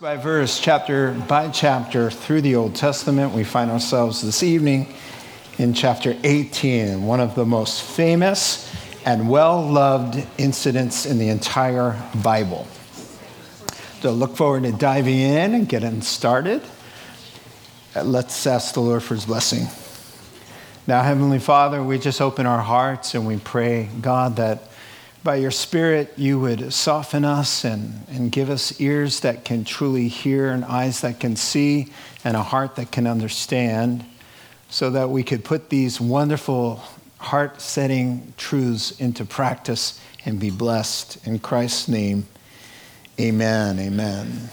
by verse, chapter by chapter, through the Old Testament. We find ourselves this evening in chapter 18, one of the most famous and well loved incidents in the entire Bible. So, look forward to diving in and getting started. Uh, let's ask the Lord for his blessing. Now, Heavenly Father, we just open our hearts and we pray, God, that by your Spirit, you would soften us and, and give us ears that can truly hear, and eyes that can see, and a heart that can understand, so that we could put these wonderful heart setting truths into practice and be blessed. In Christ's name, amen. Amen.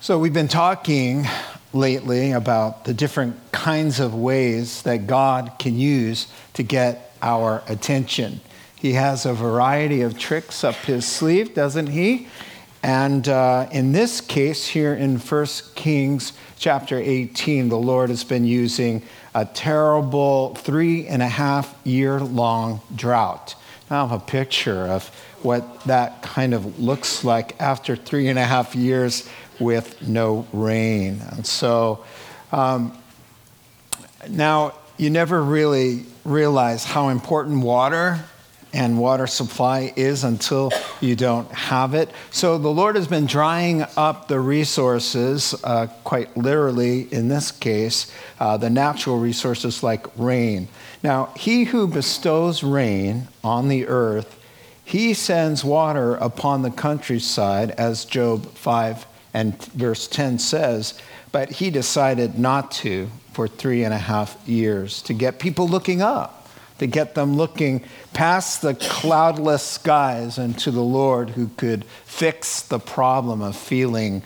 So, we've been talking lately about the different kinds of ways that God can use to get our attention. He has a variety of tricks up his sleeve, doesn't he? And uh, in this case, here in 1 Kings chapter 18, the Lord has been using a terrible three and a half year long drought. Now I have a picture of what that kind of looks like after three and a half years with no rain. And so um, now you never really realize how important water and water supply is until you don't have it. So the Lord has been drying up the resources, uh, quite literally in this case, uh, the natural resources like rain. Now, he who bestows rain on the earth, he sends water upon the countryside, as Job 5 and verse 10 says, but he decided not to for three and a half years to get people looking up to get them looking past the cloudless skies and to the Lord who could fix the problem of feeling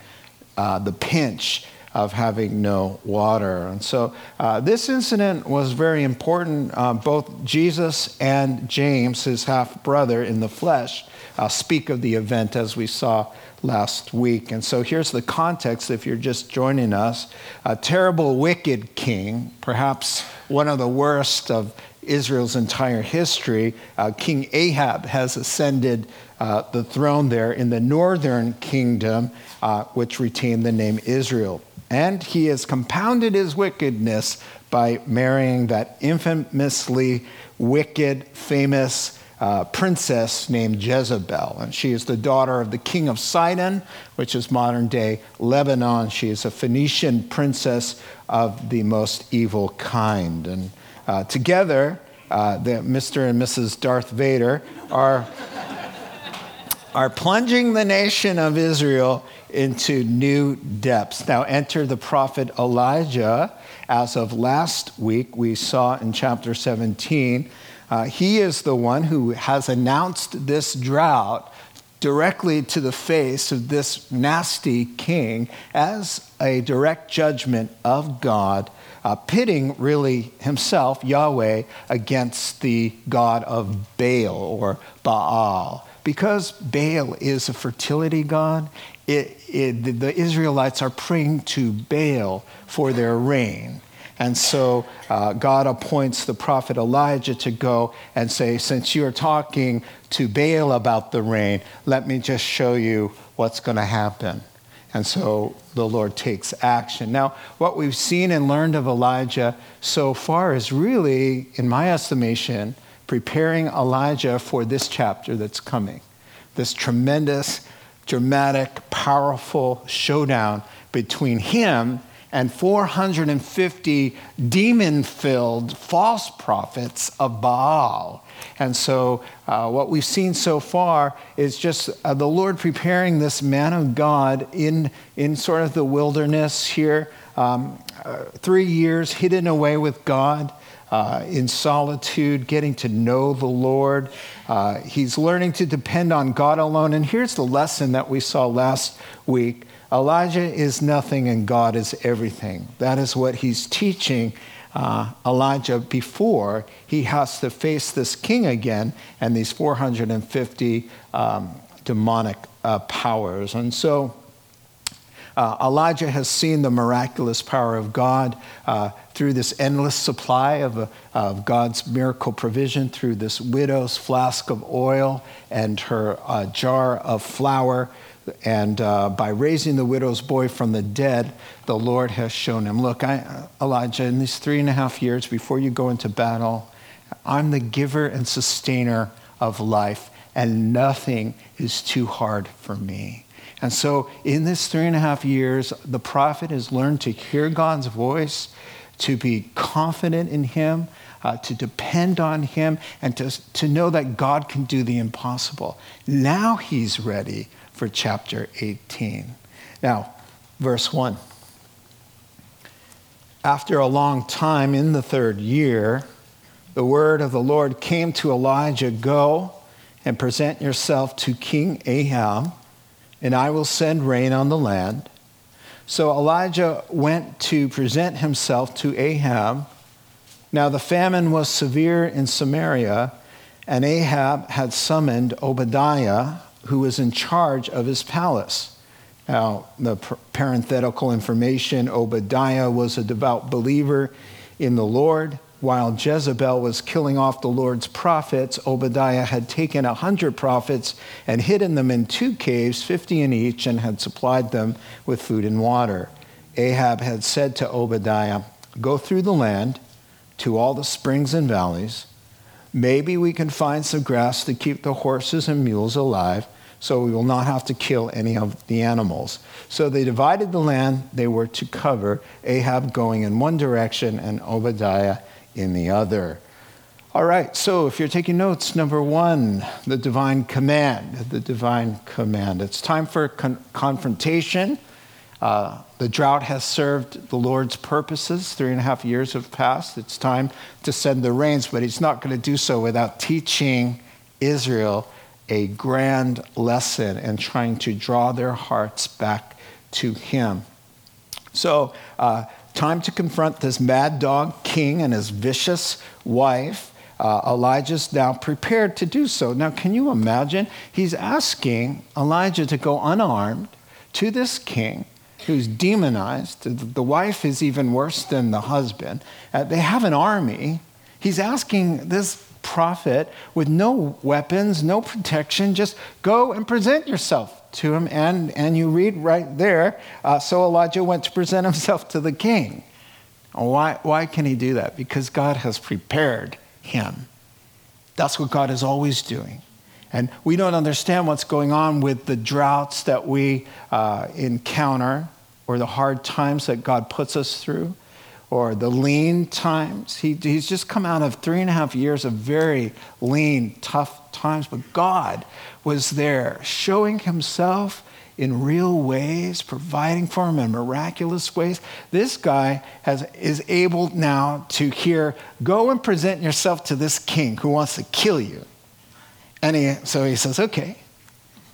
uh, the pinch of having no water. And so uh, this incident was very important. Uh, both Jesus and James, his half brother in the flesh, uh, speak of the event as we saw last week. And so here's the context if you're just joining us. A terrible, wicked king, perhaps one of the worst of Israel's entire history, uh, King Ahab has ascended uh, the throne there in the northern kingdom, uh, which retained the name Israel. And he has compounded his wickedness by marrying that infamously wicked, famous uh, princess named Jezebel. And she is the daughter of the king of Sidon, which is modern day Lebanon. She is a Phoenician princess of the most evil kind. And uh, together, uh, the Mr. and Mrs. Darth Vader are, are plunging the nation of Israel into new depths. Now, enter the prophet Elijah. As of last week, we saw in chapter 17, uh, he is the one who has announced this drought directly to the face of this nasty king as a direct judgment of God uh, pitting really himself, Yahweh, against the god of Baal or Baal. Because Baal is a fertility god, it, it, the Israelites are praying to Baal for their rain. And so uh, God appoints the prophet Elijah to go and say, Since you're talking to Baal about the rain, let me just show you what's going to happen. And so the Lord takes action. Now, what we've seen and learned of Elijah so far is really, in my estimation, preparing Elijah for this chapter that's coming. This tremendous, dramatic, powerful showdown between him and 450 demon filled false prophets of Baal. And so, uh, what we've seen so far is just uh, the Lord preparing this man of God in, in sort of the wilderness here, um, uh, three years hidden away with God. Uh, in solitude, getting to know the Lord. Uh, he's learning to depend on God alone. And here's the lesson that we saw last week Elijah is nothing and God is everything. That is what he's teaching uh, Elijah before he has to face this king again and these 450 um, demonic uh, powers. And so uh, Elijah has seen the miraculous power of God uh, through this endless supply of, uh, of, God's miracle provision, through this widow's flask of oil and her uh, jar of flour And uh, by raising the widow's boy from the dead, the Lord has shown him, Look, I, Elijah, in these three and a half years before you go into battle, I'm the giver and sustainer of life, and nothing is too hard for me. And so, in this three and a half years, the prophet has learned to hear God's voice, to be confident in Him, uh, to depend on Him, and to, to know that God can do the impossible. Now he's ready for chapter 18. Now, verse 1. After a long time, in the third year, the word of the Lord came to Elijah Go and present yourself to King Ahab and I will send rain on the land. So Elijah went to present himself to Ahab. Now the famine was severe in Samaria, and Ahab had summoned Obadiah, who was in charge of his palace. Now, the parenthetical information Obadiah was a devout believer in the Lord while Jezebel was killing off the Lord's prophets, Obadiah had taken a hundred prophets and hidden them in two caves, fifty in each, and had supplied them with food and water. Ahab had said to Obadiah, Go through the land to all the springs and valleys. Maybe we can find some grass to keep the horses and mules alive, so we will not have to kill any of the animals. So they divided the land they were to cover, Ahab going in one direction and Obadiah in the other. All right, so if you're taking notes, number one, the divine command. The divine command. It's time for con- confrontation. Uh, the drought has served the Lord's purposes. Three and a half years have passed. It's time to send the rains, but He's not going to do so without teaching Israel a grand lesson and trying to draw their hearts back to Him. So, uh, time to confront this mad dog king and his vicious wife. Uh, Elijah's now prepared to do so. Now, can you imagine? He's asking Elijah to go unarmed to this king who's demonized. The wife is even worse than the husband. Uh, they have an army. He's asking this prophet with no weapons, no protection, just go and present yourself to him. And, and you read right there uh, so Elijah went to present himself to the king. Why, why can he do that? Because God has prepared him. That's what God is always doing. And we don't understand what's going on with the droughts that we uh, encounter or the hard times that God puts us through or the lean times. He, he's just come out of three and a half years of very lean, tough times, but God was there showing himself in real ways, providing for him in miraculous ways. This guy has, is able now to hear, go and present yourself to this king who wants to kill you. And he, so he says, okay,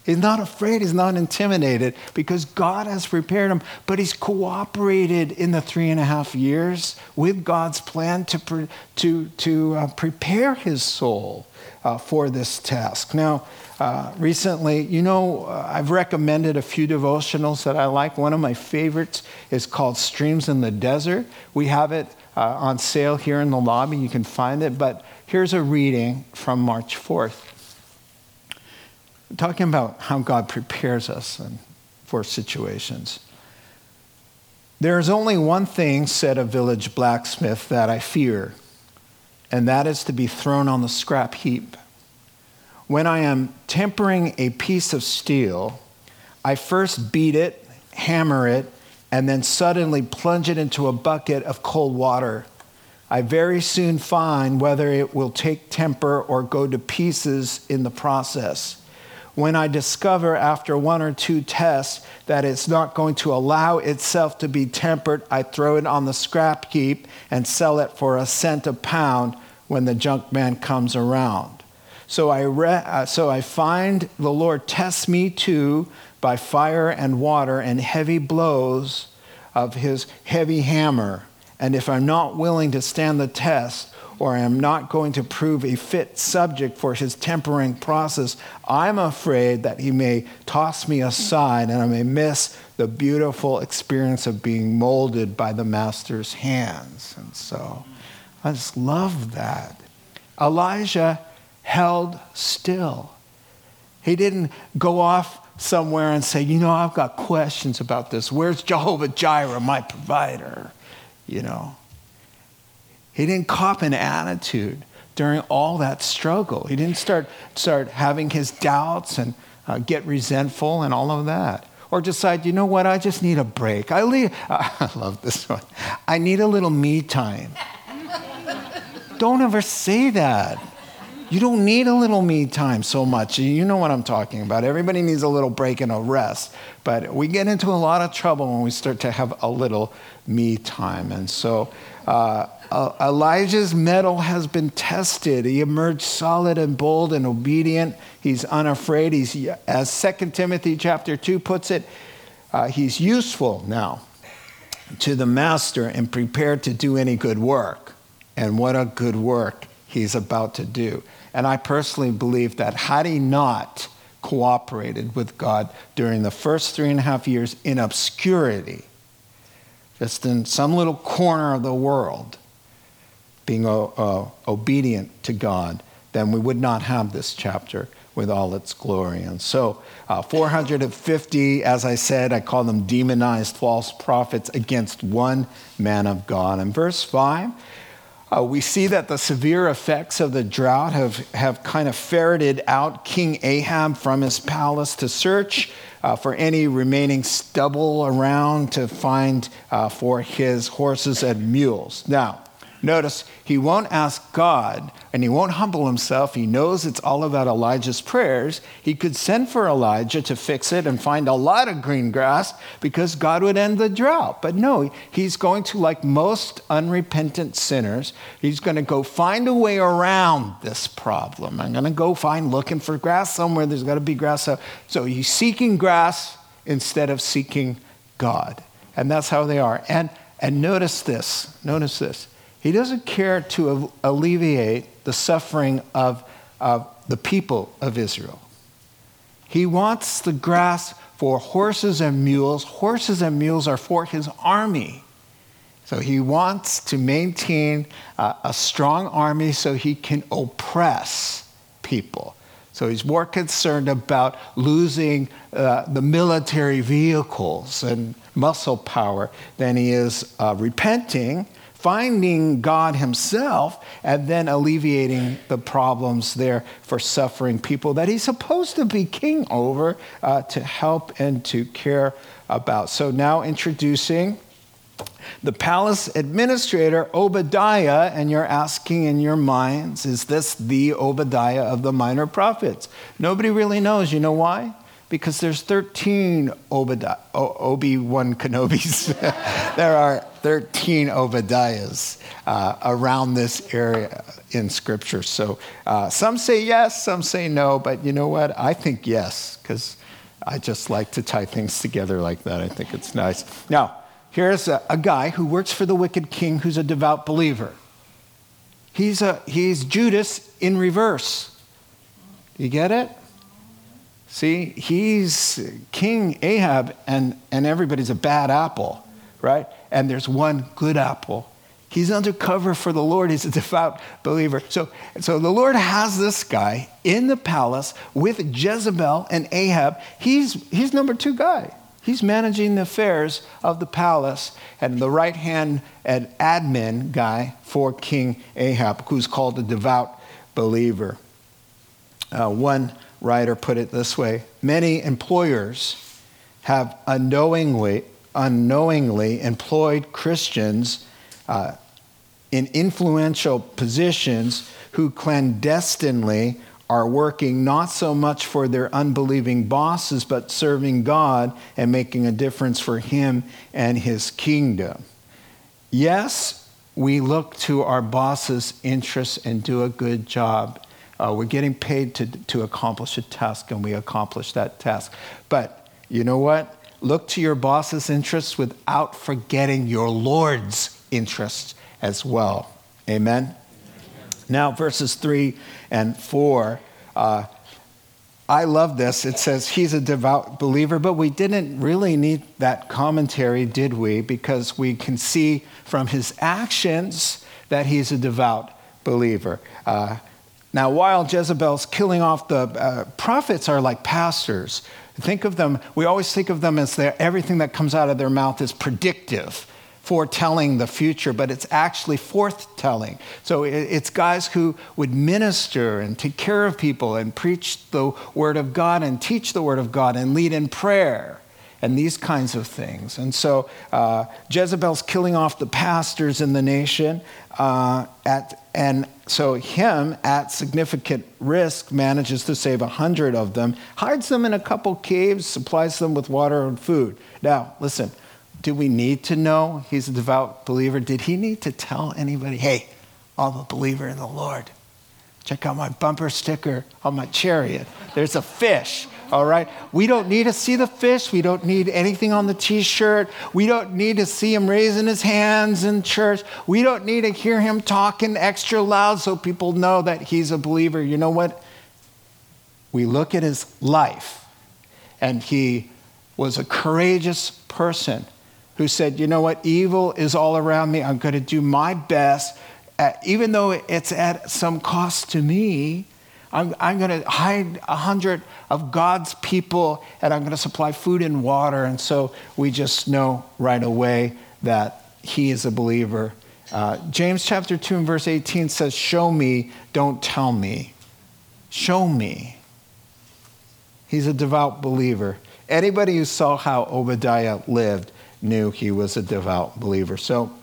He's not afraid, he's not intimidated because God has prepared him, but he's cooperated in the three and a half years with God's plan to, pre- to, to uh, prepare his soul uh, for this task. Now, uh, recently, you know, uh, I've recommended a few devotionals that I like. One of my favorites is called Streams in the Desert. We have it uh, on sale here in the lobby. You can find it, but here's a reading from March 4th talking about how God prepares us for situations. There is only one thing, said a village blacksmith, that I fear, and that is to be thrown on the scrap heap. When I am tempering a piece of steel, I first beat it, hammer it, and then suddenly plunge it into a bucket of cold water. I very soon find whether it will take temper or go to pieces in the process when I discover after one or two tests that it's not going to allow itself to be tempered, I throw it on the scrap heap and sell it for a cent a pound when the junk man comes around. So I, re- uh, so I find the Lord tests me too by fire and water and heavy blows of his heavy hammer. And if I'm not willing to stand the test, or I am not going to prove a fit subject for his tempering process, I'm afraid that he may toss me aside and I may miss the beautiful experience of being molded by the master's hands. And so I just love that. Elijah held still. He didn't go off somewhere and say, you know, I've got questions about this. Where's Jehovah Jireh, my provider? You know. He didn't cop an attitude during all that struggle. He didn't start, start having his doubts and uh, get resentful and all of that. Or decide, you know what, I just need a break. I, leave, uh, I love this one. I need a little me time. Don't ever say that. You don't need a little me time so much. You know what I'm talking about. Everybody needs a little break and a rest. But we get into a lot of trouble when we start to have a little me time. And so uh, Elijah's metal has been tested. He emerged solid and bold and obedient. He's unafraid. He's, as 2 Timothy chapter 2 puts it, uh, he's useful now to the master and prepared to do any good work. And what a good work he's about to do. And I personally believe that had he not cooperated with God during the first three and a half years in obscurity, just in some little corner of the world, being uh, uh, obedient to God, then we would not have this chapter with all its glory. And so, uh, 450, as I said, I call them demonized false prophets against one man of God. And verse 5, uh, we see that the severe effects of the drought have, have kind of ferreted out King Ahab from his palace to search uh, for any remaining stubble around to find uh, for his horses and mules. Now, Notice he won't ask God and he won't humble himself. He knows it's all about Elijah's prayers. He could send for Elijah to fix it and find a lot of green grass because God would end the drought. But no, he's going to, like most unrepentant sinners, he's going to go find a way around this problem. I'm going to go find looking for grass somewhere. There's got to be grass. So he's seeking grass instead of seeking God. And that's how they are. And, and notice this. Notice this he doesn't care to alleviate the suffering of, of the people of Israel. He wants the grass for horses and mules. Horses and mules are for his army. So he wants to maintain a strong army so he can oppress people. So he's more concerned about losing uh, the military vehicles and muscle power than he is uh, repenting finding God Himself and then alleviating the problems there for suffering people that He's supposed to be king over uh, to help and to care about. So now introducing the palace administrator, Obadiah, and you're asking in your minds, is this the Obadiah of the minor prophets? Nobody really knows. You know why? because there's 13 Obadiah, Obi-Wan Kenobis. there are 13 Obadiahs uh, around this area in Scripture. So uh, some say yes, some say no, but you know what? I think yes, because I just like to tie things together like that. I think it's nice. Now, here's a, a guy who works for the wicked king who's a devout believer. He's, a, he's Judas in reverse. You get it? See, he's King Ahab, and, and everybody's a bad apple, right? And there's one good apple. He's undercover for the Lord. He's a devout believer. So, so the Lord has this guy in the palace with Jezebel and Ahab. He's, he's number two guy. He's managing the affairs of the palace and the right hand and admin guy for King Ahab, who's called a devout believer. Uh, one writer put it this way many employers have unknowingly, unknowingly employed Christians uh, in influential positions who clandestinely are working not so much for their unbelieving bosses, but serving God and making a difference for Him and His kingdom. Yes, we look to our boss's interests and do a good job uh, we're getting paid to, to accomplish a task, and we accomplish that task. But you know what? Look to your boss's interests without forgetting your Lord's interests as well. Amen? Now, verses 3 and 4. Uh, I love this. It says he's a devout believer, but we didn't really need that commentary, did we? Because we can see from his actions that he's a devout believer. Uh, Now, while Jezebel's killing off the uh, prophets, are like pastors. Think of them, we always think of them as everything that comes out of their mouth is predictive foretelling the future, but it's actually forthtelling. So it's guys who would minister and take care of people and preach the Word of God and teach the Word of God and lead in prayer and these kinds of things. And so uh, Jezebel's killing off the pastors in the nation. Uh, at, and so him, at significant risk, manages to save a hundred of them, hides them in a couple caves, supplies them with water and food. Now, listen, do we need to know he's a devout believer? Did he need to tell anybody, hey, I'm a believer in the Lord? Check out my bumper sticker on my chariot. There's a fish, all right? We don't need to see the fish. We don't need anything on the t shirt. We don't need to see him raising his hands in church. We don't need to hear him talking extra loud so people know that he's a believer. You know what? We look at his life, and he was a courageous person who said, You know what? Evil is all around me. I'm going to do my best, at, even though it's at some cost to me. I'm, I'm going to hide a hundred of God's people and I'm going to supply food and water. And so we just know right away that he is a believer. Uh, James chapter 2 and verse 18 says, Show me, don't tell me. Show me. He's a devout believer. Anybody who saw how Obadiah lived knew he was a devout believer. So,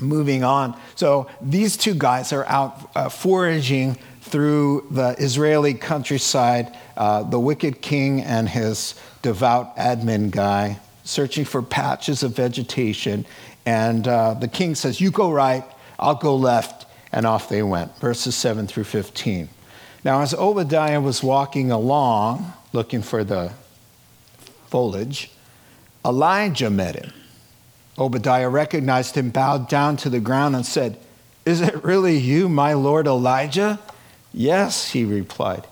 moving on. So, these two guys are out uh, foraging through the Israeli countryside, uh, the wicked king and his devout admin guy, searching for patches of vegetation. And uh, the king says, You go right, I'll go left. And off they went. Verses 7 through 15. Now, as Obadiah was walking along, looking for the foliage, Elijah met him. Obadiah recognized him, bowed down to the ground, and said, Is it really you, my lord Elijah? Yes, he replied.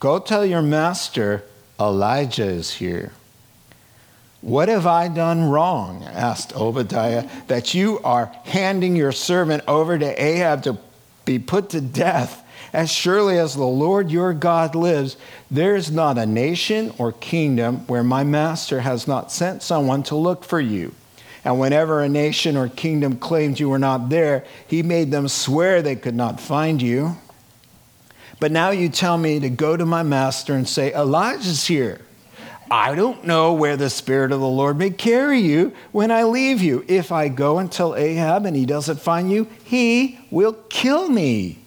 Go tell your master Elijah is here. What have I done wrong? asked Obadiah, that you are handing your servant over to Ahab to be put to death. As surely as the Lord your God lives, there is not a nation or kingdom where my master has not sent someone to look for you. And whenever a nation or kingdom claimed you were not there, he made them swear they could not find you. But now you tell me to go to my master and say, Elijah's here. I don't know where the Spirit of the Lord may carry you when I leave you. If I go and tell Ahab and he doesn't find you, he will kill me.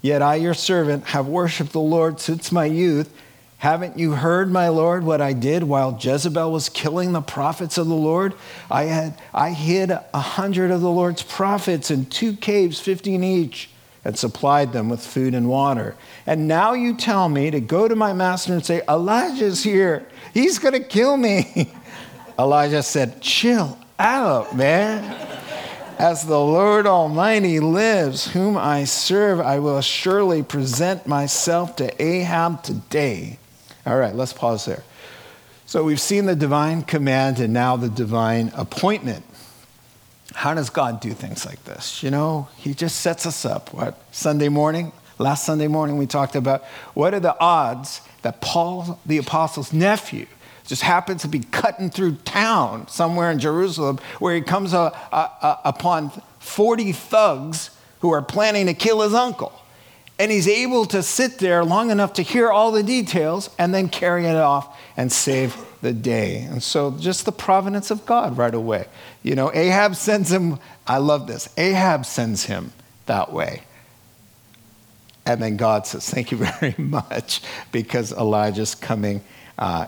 Yet I, your servant, have worshiped the Lord since my youth. Haven't you heard, my Lord, what I did while Jezebel was killing the prophets of the Lord? I, had, I hid a hundred of the Lord's prophets in two caves, fifteen each, and supplied them with food and water. And now you tell me to go to my master and say, Elijah's here. He's going to kill me. Elijah said, Chill out, man. As the Lord Almighty lives, whom I serve, I will surely present myself to Ahab today. All right, let's pause there. So we've seen the divine command and now the divine appointment. How does God do things like this? You know, He just sets us up. What? Sunday morning? Last Sunday morning, we talked about what are the odds that Paul, the apostle's nephew, just happens to be cutting through town somewhere in Jerusalem where he comes a, a, a, upon 40 thugs who are planning to kill his uncle. And he's able to sit there long enough to hear all the details and then carry it off and save the day. And so, just the providence of God right away. You know, Ahab sends him, I love this. Ahab sends him that way. And then God says, Thank you very much, because Elijah's coming uh,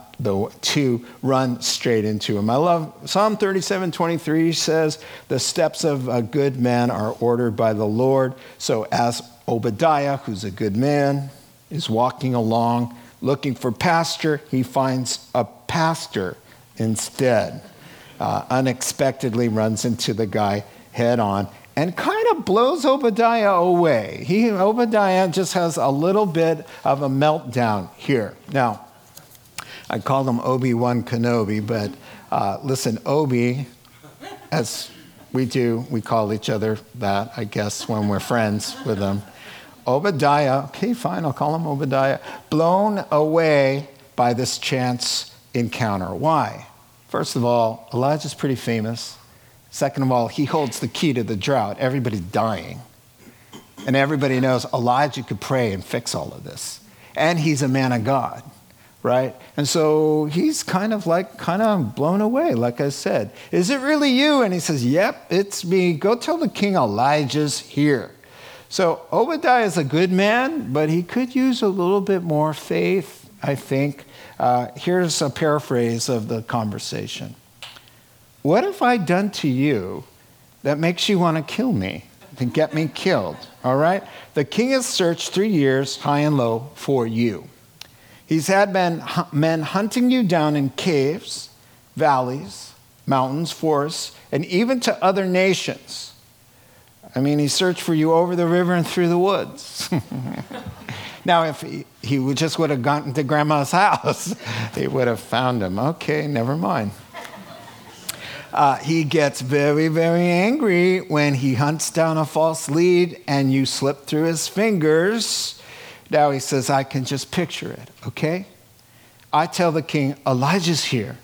to run straight into him. I love Psalm 37 23 says, The steps of a good man are ordered by the Lord. So, as Obadiah, who's a good man, is walking along looking for pasture, he finds a pastor instead. Uh, unexpectedly runs into the guy head on and kind of blows Obadiah away. He, Obadiah just has a little bit of a meltdown here. Now, I call him Obi Wan Kenobi, but uh, listen, Obi, as we do, we call each other that, I guess, when we're friends with them. Obadiah, okay, fine, I'll call him Obadiah, blown away by this chance encounter. Why? First of all, Elijah's pretty famous. Second of all, he holds the key to the drought. Everybody's dying. And everybody knows Elijah could pray and fix all of this. And he's a man of God, right? And so he's kind of like, kind of blown away, like I said. Is it really you? And he says, Yep, it's me. Go tell the king Elijah's here. So Obadiah is a good man, but he could use a little bit more faith, I think. Uh, here's a paraphrase of the conversation What have I done to you that makes you want to kill me, to get me killed? All right? The king has searched three years, high and low, for you. He's had men, men hunting you down in caves, valleys, mountains, forests, and even to other nations. I mean, he searched for you over the river and through the woods. now, if he, he just would have gone to grandma's house, they would have found him. Okay, never mind. Uh, he gets very, very angry when he hunts down a false lead and you slip through his fingers. Now he says, I can just picture it, okay? I tell the king, Elijah's here,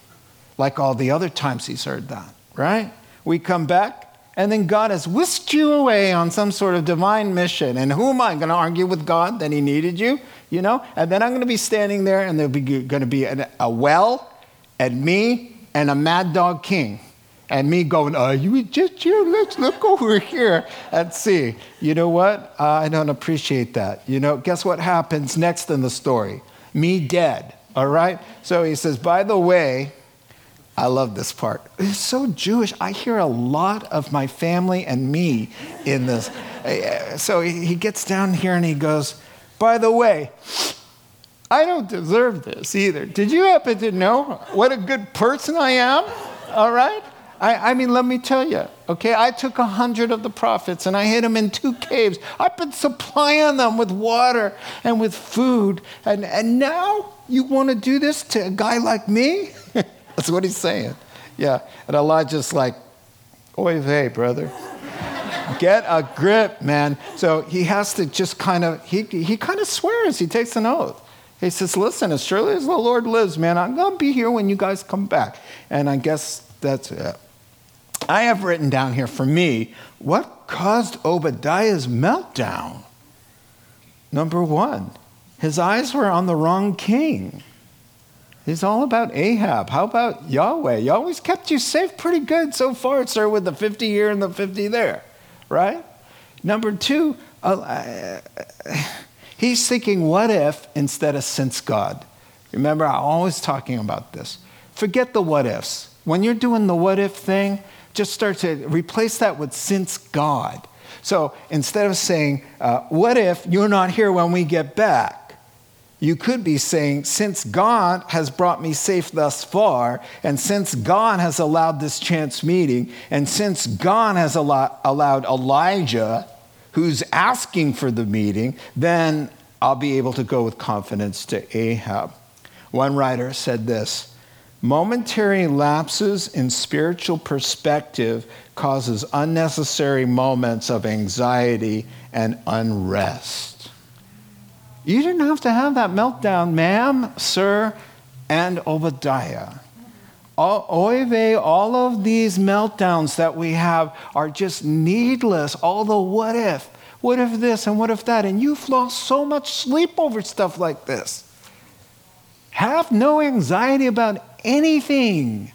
like all the other times he's heard that, right? We come back, and then God has whisked you away on some sort of divine mission. And who am I going to argue with God that he needed you? You know? And then I'm going to be standing there, and there'll be going to be a well, and me, and a mad dog king and me going, "Oh, you just here? Let's look over here and see." You know what? Uh, I don't appreciate that. You know, guess what happens next in the story? Me dead. All right. So he says, "By the way." I love this part. It's so Jewish. I hear a lot of my family and me in this. Uh, so he gets down here and he goes, By the way, I don't deserve this either. Did you happen to know what a good person I am? All right? I, I, mean, let me tell you, okay? I took a hundred of the prophets and I hid them in two caves. I've been supplying them with water and with food. And, and now you want to do this to a guy like me? That's what he's saying. Yeah. And Elijah's like, oy vey, brother. Get a grip, man. So he has to just kind of, he, he kind of swears, he takes an oath. He says, Listen, as surely as the Lord lives, man, I'm going to be here when you guys come back. And I guess that's it. I have written down here for me what caused Obadiah's meltdown? Number one, his eyes were on the wrong king. He's all about Ahab. How about Yahweh? Yahweh's kept you safe pretty good so far, sir, with the 50 here and the 50 there, right? Number two, uh, he's thinking, what if instead of since God? Remember, I'm always talking about this. Forget the what ifs. When you're doing the what if thing, just start to replace that with since God. So instead of saying, uh, What if you're not here when we get back? You could be saying, Since God has brought me safe thus far, and since God has allowed this chance meeting, and since God has allowed Elijah, who's asking for the meeting, then I'll be able to go with confidence to Ahab. One writer said this Momentary lapses in spiritual perspective causes unnecessary moments of anxiety and unrest. You didn't have to have that meltdown, ma'am, sir, and Obadiah. All, oive, all of these meltdowns that we have are just needless. All the what if, what if this and what if that, and you've lost so much sleep over stuff like this. Have no anxiety about anything.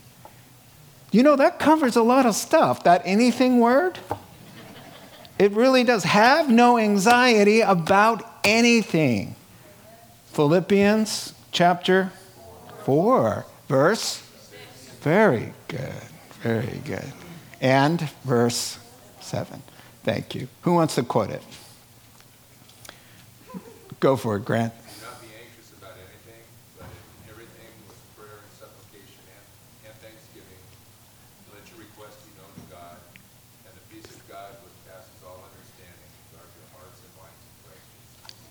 You know, that covers a lot of stuff, that anything word. It really does. Have no anxiety about anything. Philippians chapter 4, verse. Very good. Very good. And verse 7. Thank you. Who wants to quote it? Go for it, Grant.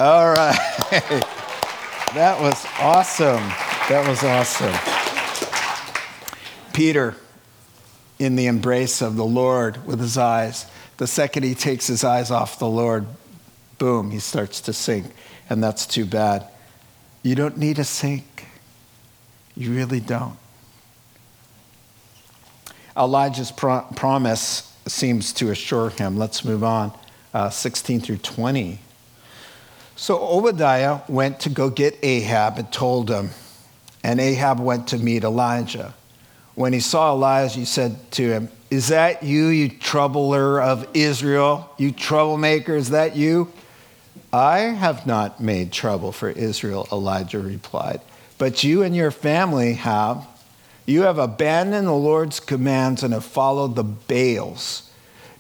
All right. that was awesome. That was awesome. Peter, in the embrace of the Lord with his eyes, the second he takes his eyes off the Lord, boom, he starts to sink. And that's too bad. You don't need to sink. You really don't. Elijah's pro- promise seems to assure him. Let's move on. Uh, 16 through 20. So Obadiah went to go get Ahab and told him, and Ahab went to meet Elijah. When he saw Elijah, he said to him, Is that you, you troubler of Israel? You troublemaker, is that you? I have not made trouble for Israel, Elijah replied, but you and your family have. You have abandoned the Lord's commands and have followed the Baals.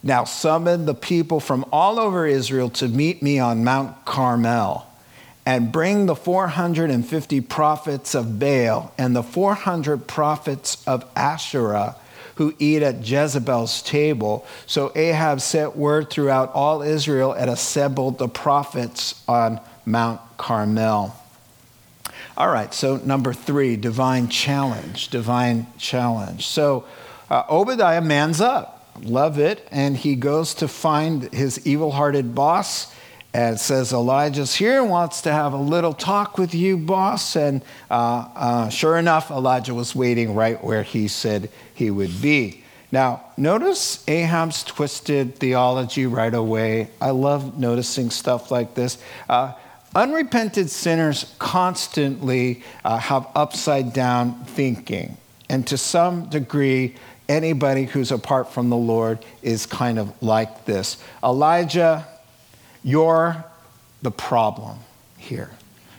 Now summon the people from all over Israel to meet me on Mount Carmel and bring the 450 prophets of Baal and the 400 prophets of Asherah who eat at Jezebel's table. So Ahab sent word throughout all Israel and assembled the prophets on Mount Carmel. All right, so number three, divine challenge. Divine challenge. So uh, Obadiah mans up, love it, and he goes to find his evil hearted boss and says, Elijah's here, wants to have a little talk with you, boss. And uh, uh, sure enough, Elijah was waiting right where he said he would be. Now, notice Ahab's twisted theology right away. I love noticing stuff like this. Uh, Unrepented sinners constantly uh, have upside down thinking. And to some degree, anybody who's apart from the Lord is kind of like this. Elijah, you're the problem here.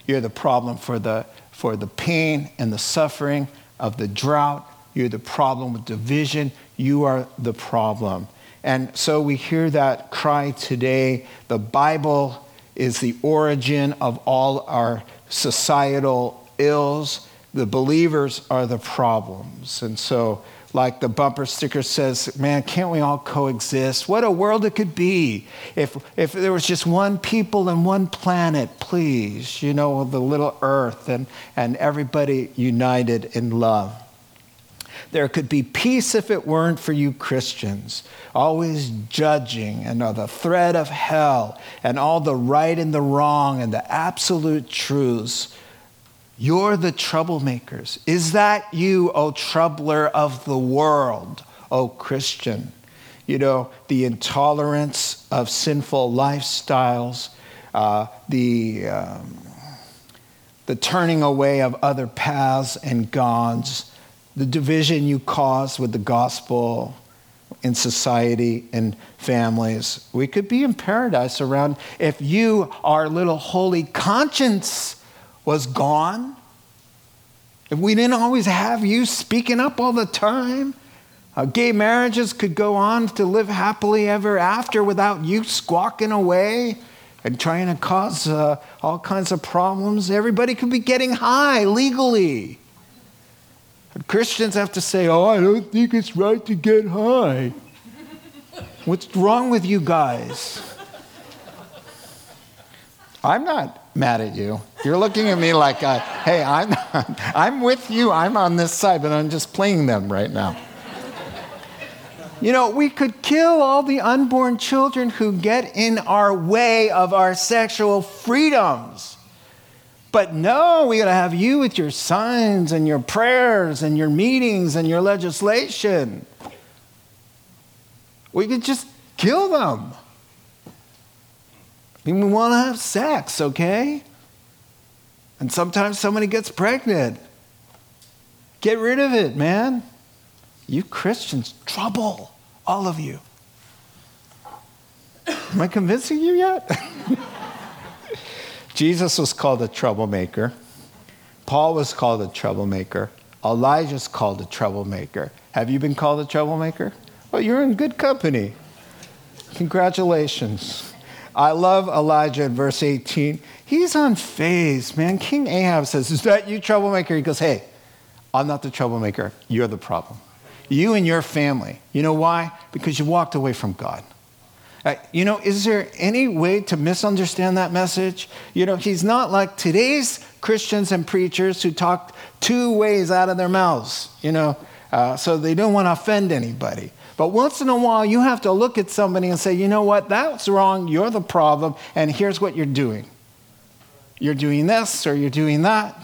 You're the problem for the, for the pain and the suffering of the drought. You're the problem with division. You are the problem. And so we hear that cry today. The Bible is the origin of all our societal ills. The believers are the problems. And so, like the bumper sticker says, man, can't we all coexist? What a world it could be if, if there was just one people and one planet, please, you know, the little earth and, and everybody united in love. There could be peace if it weren't for you Christians, always judging and the threat of hell and all the right and the wrong and the absolute truths. You're the troublemakers. Is that you, O troubler of the world, O Christian? You know, the intolerance of sinful lifestyles, uh, the, um, the turning away of other paths and gods the division you cause with the gospel in society and families. We could be in paradise around if you, our little holy conscience, was gone. If we didn't always have you speaking up all the time, uh, gay marriages could go on to live happily ever after without you squawking away and trying to cause uh, all kinds of problems. Everybody could be getting high legally. And Christians have to say, Oh, I don't think it's right to get high. What's wrong with you guys? I'm not mad at you. You're looking at me like, uh, hey, I'm, I'm with you. I'm on this side, but I'm just playing them right now. You know, we could kill all the unborn children who get in our way of our sexual freedoms. But no, we got to have you with your signs and your prayers and your meetings and your legislation. We could just kill them. We want to have sex, okay? And sometimes somebody gets pregnant. Get rid of it, man. You Christians, trouble, all of you. Am I convincing you yet? Jesus was called a troublemaker. Paul was called a troublemaker. Elijah's called a troublemaker. Have you been called a troublemaker? Well, you're in good company. Congratulations. I love Elijah in verse 18. He's unfazed, man. King Ahab says, Is that you, troublemaker? He goes, Hey, I'm not the troublemaker. You're the problem. You and your family. You know why? Because you walked away from God. Uh, you know, is there any way to misunderstand that message? You know, he's not like today's Christians and preachers who talk two ways out of their mouths. You know, Uh, so they don't want to offend anybody. But once in a while, you have to look at somebody and say, you know what, that's wrong, you're the problem, and here's what you're doing. You're doing this or you're doing that.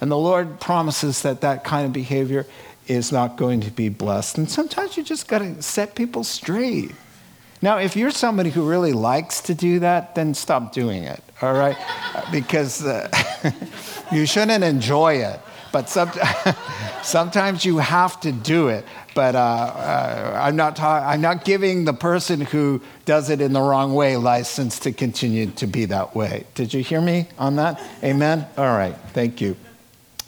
And the Lord promises that that kind of behavior is not going to be blessed. And sometimes you just got to set people straight. Now, if you're somebody who really likes to do that, then stop doing it, all right? because uh, you shouldn't enjoy it. But some, sometimes you have to do it. But uh, uh, I'm, not ta- I'm not giving the person who does it in the wrong way license to continue to be that way. Did you hear me on that? Amen? All right, thank you.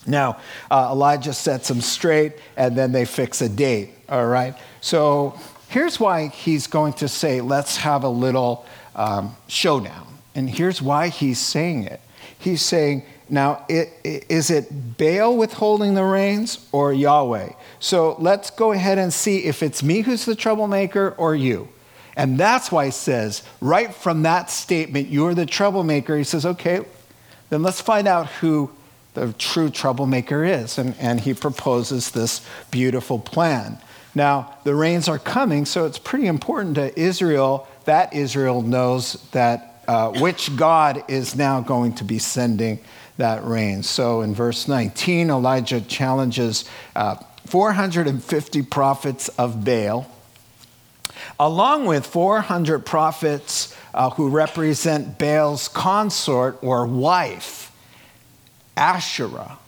Now, uh, Elijah sets them straight, and then they fix a date, all right? So here's why he's going to say, let's have a little um, showdown. And here's why he's saying it. He's saying, now, it, is it Baal withholding the rains or Yahweh? So let's go ahead and see if it's me who's the troublemaker or you. And that's why he says, right from that statement, you're the troublemaker. He says, okay, then let's find out who the true troublemaker is. And, and he proposes this beautiful plan. Now, the rains are coming, so it's pretty important to Israel that Israel knows that uh, which God is now going to be sending that rain. So in verse 19, Elijah challenges uh, 450 prophets of Baal, along with 400 prophets uh, who represent Baal's consort or wife. Asherah.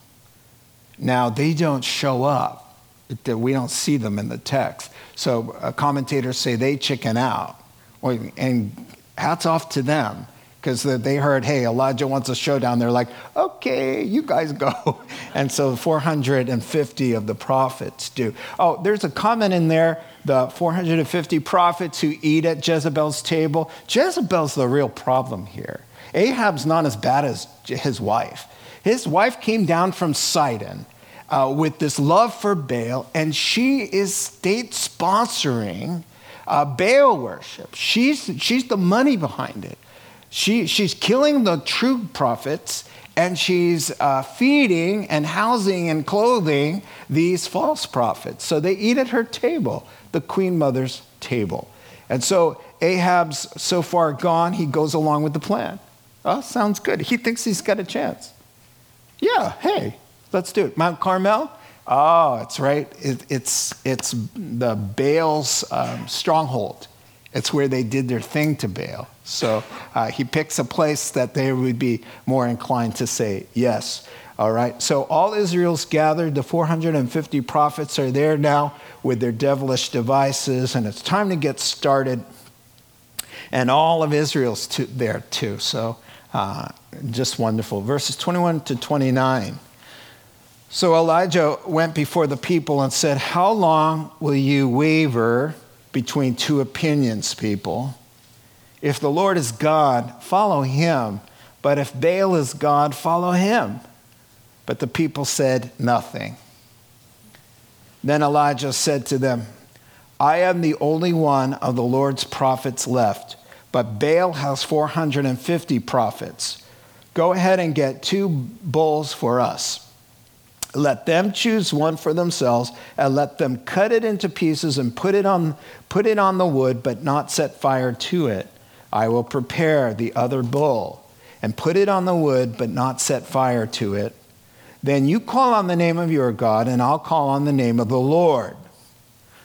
Now, they don't show up. We don't see them in the text. So uh, commentators say they chicken out. And hats off to them because they heard, hey, Elijah wants a showdown. They're like, okay, you guys go. And so 450 of the prophets do. Oh, there's a comment in there the 450 prophets who eat at Jezebel's table. Jezebel's the real problem here. Ahab's not as bad as his wife. His wife came down from Sidon uh, with this love for Baal, and she is state sponsoring uh, Baal worship. She's, she's the money behind it. She, she's killing the true prophets and she's uh, feeding and housing and clothing these false prophets. So they eat at her table, the queen mother's table. And so Ahab's so far gone, he goes along with the plan. Oh, sounds good. He thinks he's got a chance. Yeah, hey, let's do it. Mount Carmel? Oh, it's right. It, it's, it's the Baal's um, stronghold. It's where they did their thing to Baal. So uh, he picks a place that they would be more inclined to say yes. All right. So all Israel's gathered. The 450 prophets are there now with their devilish devices, and it's time to get started. And all of Israel's to, there too. So uh, just wonderful. Verses 21 to 29. So Elijah went before the people and said, How long will you waver between two opinions, people? If the Lord is God, follow him. But if Baal is God, follow him. But the people said nothing. Then Elijah said to them, I am the only one of the Lord's prophets left but Baal has 450 prophets. Go ahead and get two bulls for us. Let them choose one for themselves, and let them cut it into pieces and put it on, put it on the wood, but not set fire to it. I will prepare the other bull and put it on the wood, but not set fire to it. Then you call on the name of your God, and I'll call on the name of the Lord.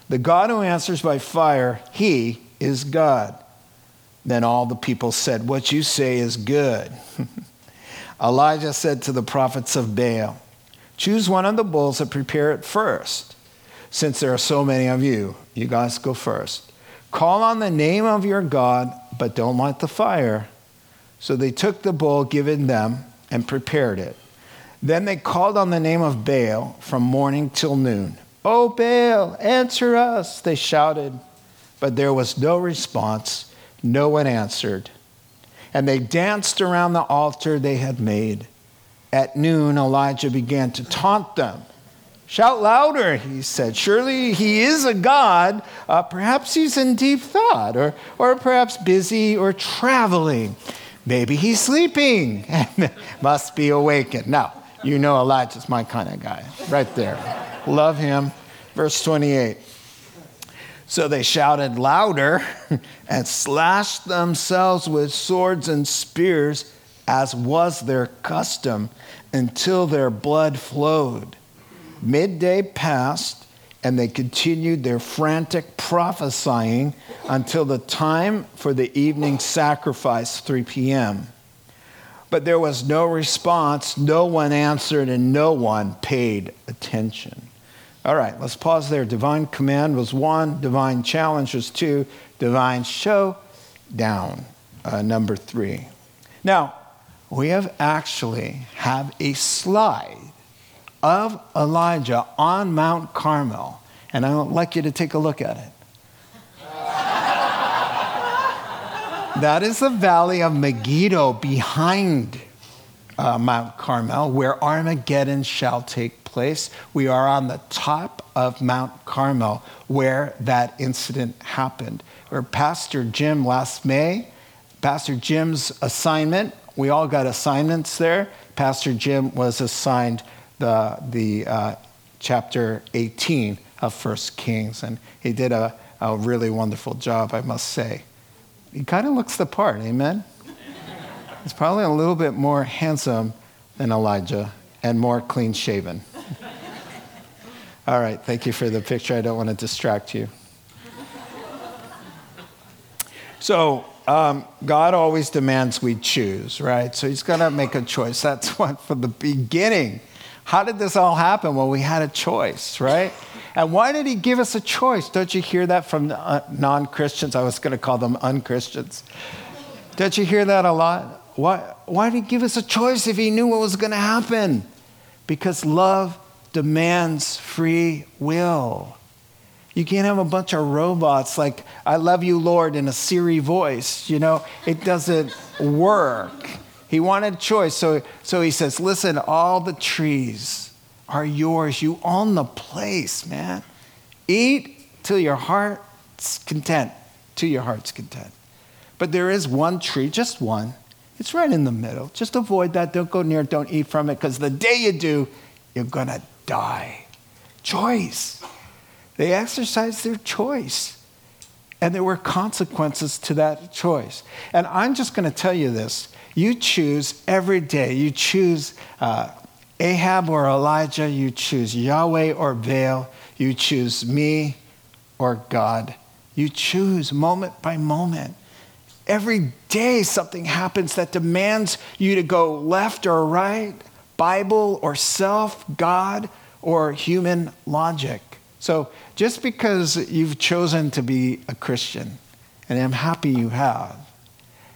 The God who answers by fire, he is God. Then all the people said, What you say is good. Elijah said to the prophets of Baal, Choose one of the bulls and prepare it first. Since there are so many of you, you guys go first. Call on the name of your God, but don't light the fire. So they took the bull given them and prepared it. Then they called on the name of Baal from morning till noon. Oh, Baal, answer us, they shouted. But there was no response no one answered. And they danced around the altar they had made. At noon, Elijah began to taunt them. Shout louder, he said. Surely he is a God. Uh, perhaps he's in deep thought, or, or perhaps busy or traveling. Maybe he's sleeping and must be awakened. Now, you know Elijah's my kind of guy, right there. Love him. Verse 28. So they shouted louder and slashed themselves with swords and spears, as was their custom, until their blood flowed. Midday passed, and they continued their frantic prophesying until the time for the evening sacrifice, 3 p.m. But there was no response, no one answered, and no one paid attention. All right, let's pause there. Divine command was one, divine challenge was two, divine show down, uh, number three. Now, we have actually have a slide of Elijah on Mount Carmel, and I would like you to take a look at it. that is the valley of Megiddo behind uh, Mount Carmel, where Armageddon shall take place. We are on the top of Mount Carmel where that incident happened. Where Pastor Jim last May, Pastor Jim's assignment, we all got assignments there. Pastor Jim was assigned the, the uh, chapter 18 of First Kings, and he did a, a really wonderful job, I must say. He kind of looks the part, amen? He's probably a little bit more handsome than Elijah and more clean shaven. All right, thank you for the picture. I don't want to distract you. So, um, God always demands we choose, right? So he's going to make a choice. That's what, from the beginning. How did this all happen? Well, we had a choice, right? And why did he give us a choice? Don't you hear that from uh, non Christians? I was going to call them unchristians. Don't you hear that a lot? Why, why did he give us a choice if he knew what was going to happen? Because love demands free will. You can't have a bunch of robots like, I love you, Lord, in a Siri voice. You know, it doesn't work. He wanted choice. So, so he says, Listen, all the trees are yours. You own the place, man. Eat till your heart's content, till your heart's content. But there is one tree, just one. It's right in the middle. Just avoid that. Don't go near it. Don't eat from it because the day you do, you're going to die. Choice. They exercise their choice. And there were consequences to that choice. And I'm just going to tell you this you choose every day. You choose uh, Ahab or Elijah. You choose Yahweh or Baal. You choose me or God. You choose moment by moment. Every day something happens that demands you to go left or right. Bible or self, God or human logic. So just because you've chosen to be a Christian, and I'm happy you have,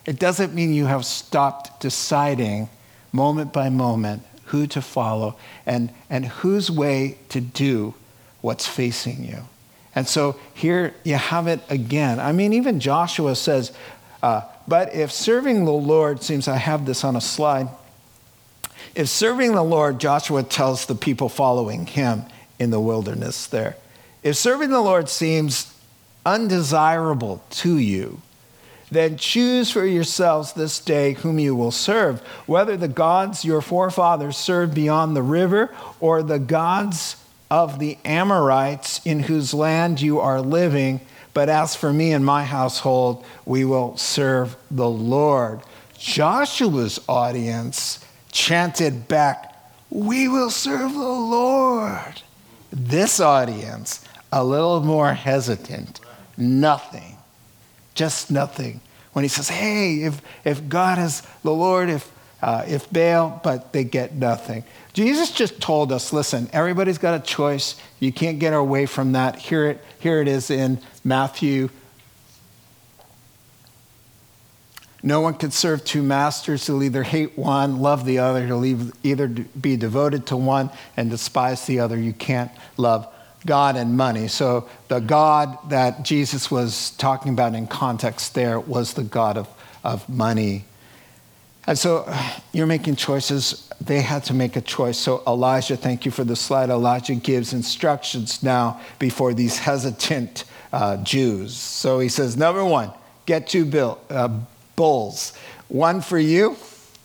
it doesn't mean you have stopped deciding moment by moment who to follow and, and whose way to do what's facing you. And so here you have it again. I mean, even Joshua says, uh, but if serving the Lord seems, I have this on a slide, if serving the Lord, Joshua tells the people following him in the wilderness there, if serving the Lord seems undesirable to you, then choose for yourselves this day whom you will serve, whether the gods your forefathers served beyond the river or the gods of the Amorites in whose land you are living. But as for me and my household, we will serve the Lord. Joshua's audience chanted back, We will serve the Lord. This audience, a little more hesitant, nothing, just nothing. When he says, Hey, if, if God is the Lord, if, uh, if Baal, but they get nothing. Jesus just told us listen, everybody's got a choice. You can't get away from that. Here it, here it is in Matthew No one can serve two masters. He'll either hate one, love the other. He'll either be devoted to one and despise the other. You can't love God and money. So the God that Jesus was talking about in context there was the God of, of money. And so you're making choices. They had to make a choice. So Elijah, thank you for the slide. Elijah gives instructions now before these hesitant uh, Jews. So he says, number one, get two bill, uh, bulls. One for you,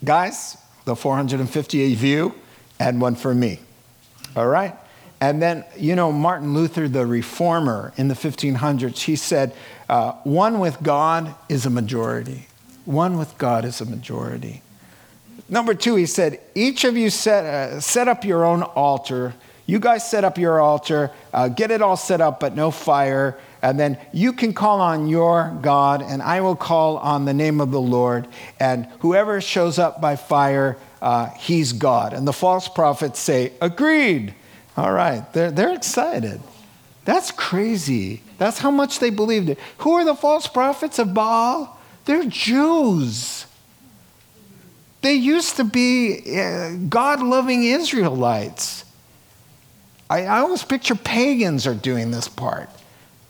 guys, the 450 view, and one for me. All right? And then, you know, Martin Luther, the reformer in the 1500s, he said, uh, one with God is a majority. One with God is a majority. Number two, he said, each of you set, uh, set up your own altar. You guys set up your altar, uh, get it all set up, but no fire. And then you can call on your God, and I will call on the name of the Lord. And whoever shows up by fire, uh, he's God. And the false prophets say, Agreed. All right, they're, they're excited. That's crazy. That's how much they believed it. Who are the false prophets of Baal? They're Jews. They used to be uh, God loving Israelites. I, I always picture pagans are doing this part.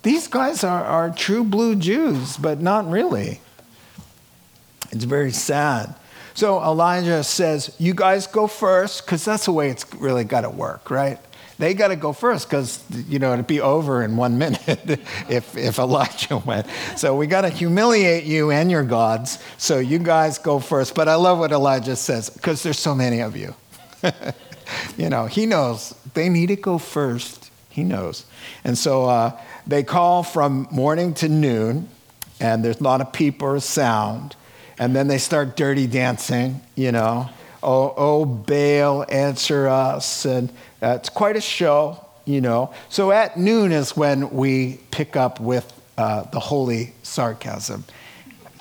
These guys are, are true blue Jews, but not really. It's very sad. So Elijah says, You guys go first, because that's the way it's really got to work, right? They got to go first because, you know, it'd be over in one minute if, if Elijah went. So we got to humiliate you and your gods. So you guys go first. But I love what Elijah says because there's so many of you. you know, he knows they need to go first. He knows. And so uh, they call from morning to noon, and there's not a peep or a sound. And then they start dirty dancing, you know. Oh, oh, Baal, answer us. And uh, it's quite a show, you know. So at noon is when we pick up with uh, the holy sarcasm.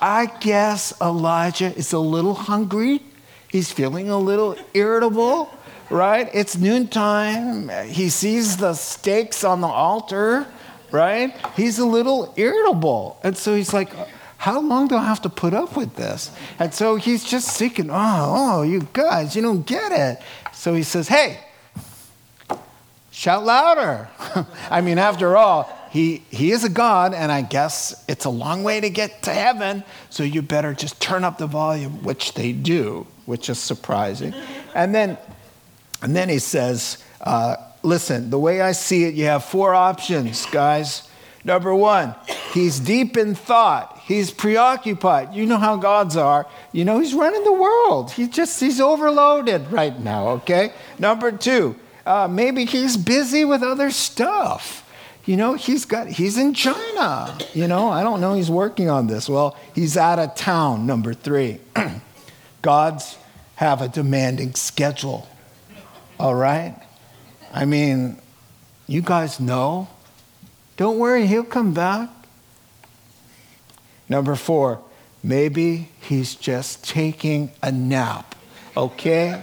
I guess Elijah is a little hungry. He's feeling a little irritable, right? It's noontime. He sees the steaks on the altar, right? He's a little irritable. And so he's like, how long do I have to put up with this? And so he's just seeking, oh, oh, you guys, you don't get it. So he says, hey, Shout louder. I mean, after all, he, he is a God, and I guess it's a long way to get to heaven, so you better just turn up the volume, which they do, which is surprising. And then, and then he says, uh, Listen, the way I see it, you have four options, guys. Number one, he's deep in thought. He's preoccupied. You know how gods are. You know, he's running the world. He just, he's overloaded right now, okay? Number two, uh, maybe he's busy with other stuff. You know, he's got he's in China. You know, I don't know he's working on this. Well, he's out of town, number 3. Gods have a demanding schedule. All right? I mean, you guys know. Don't worry, he'll come back. Number 4, maybe he's just taking a nap. Okay?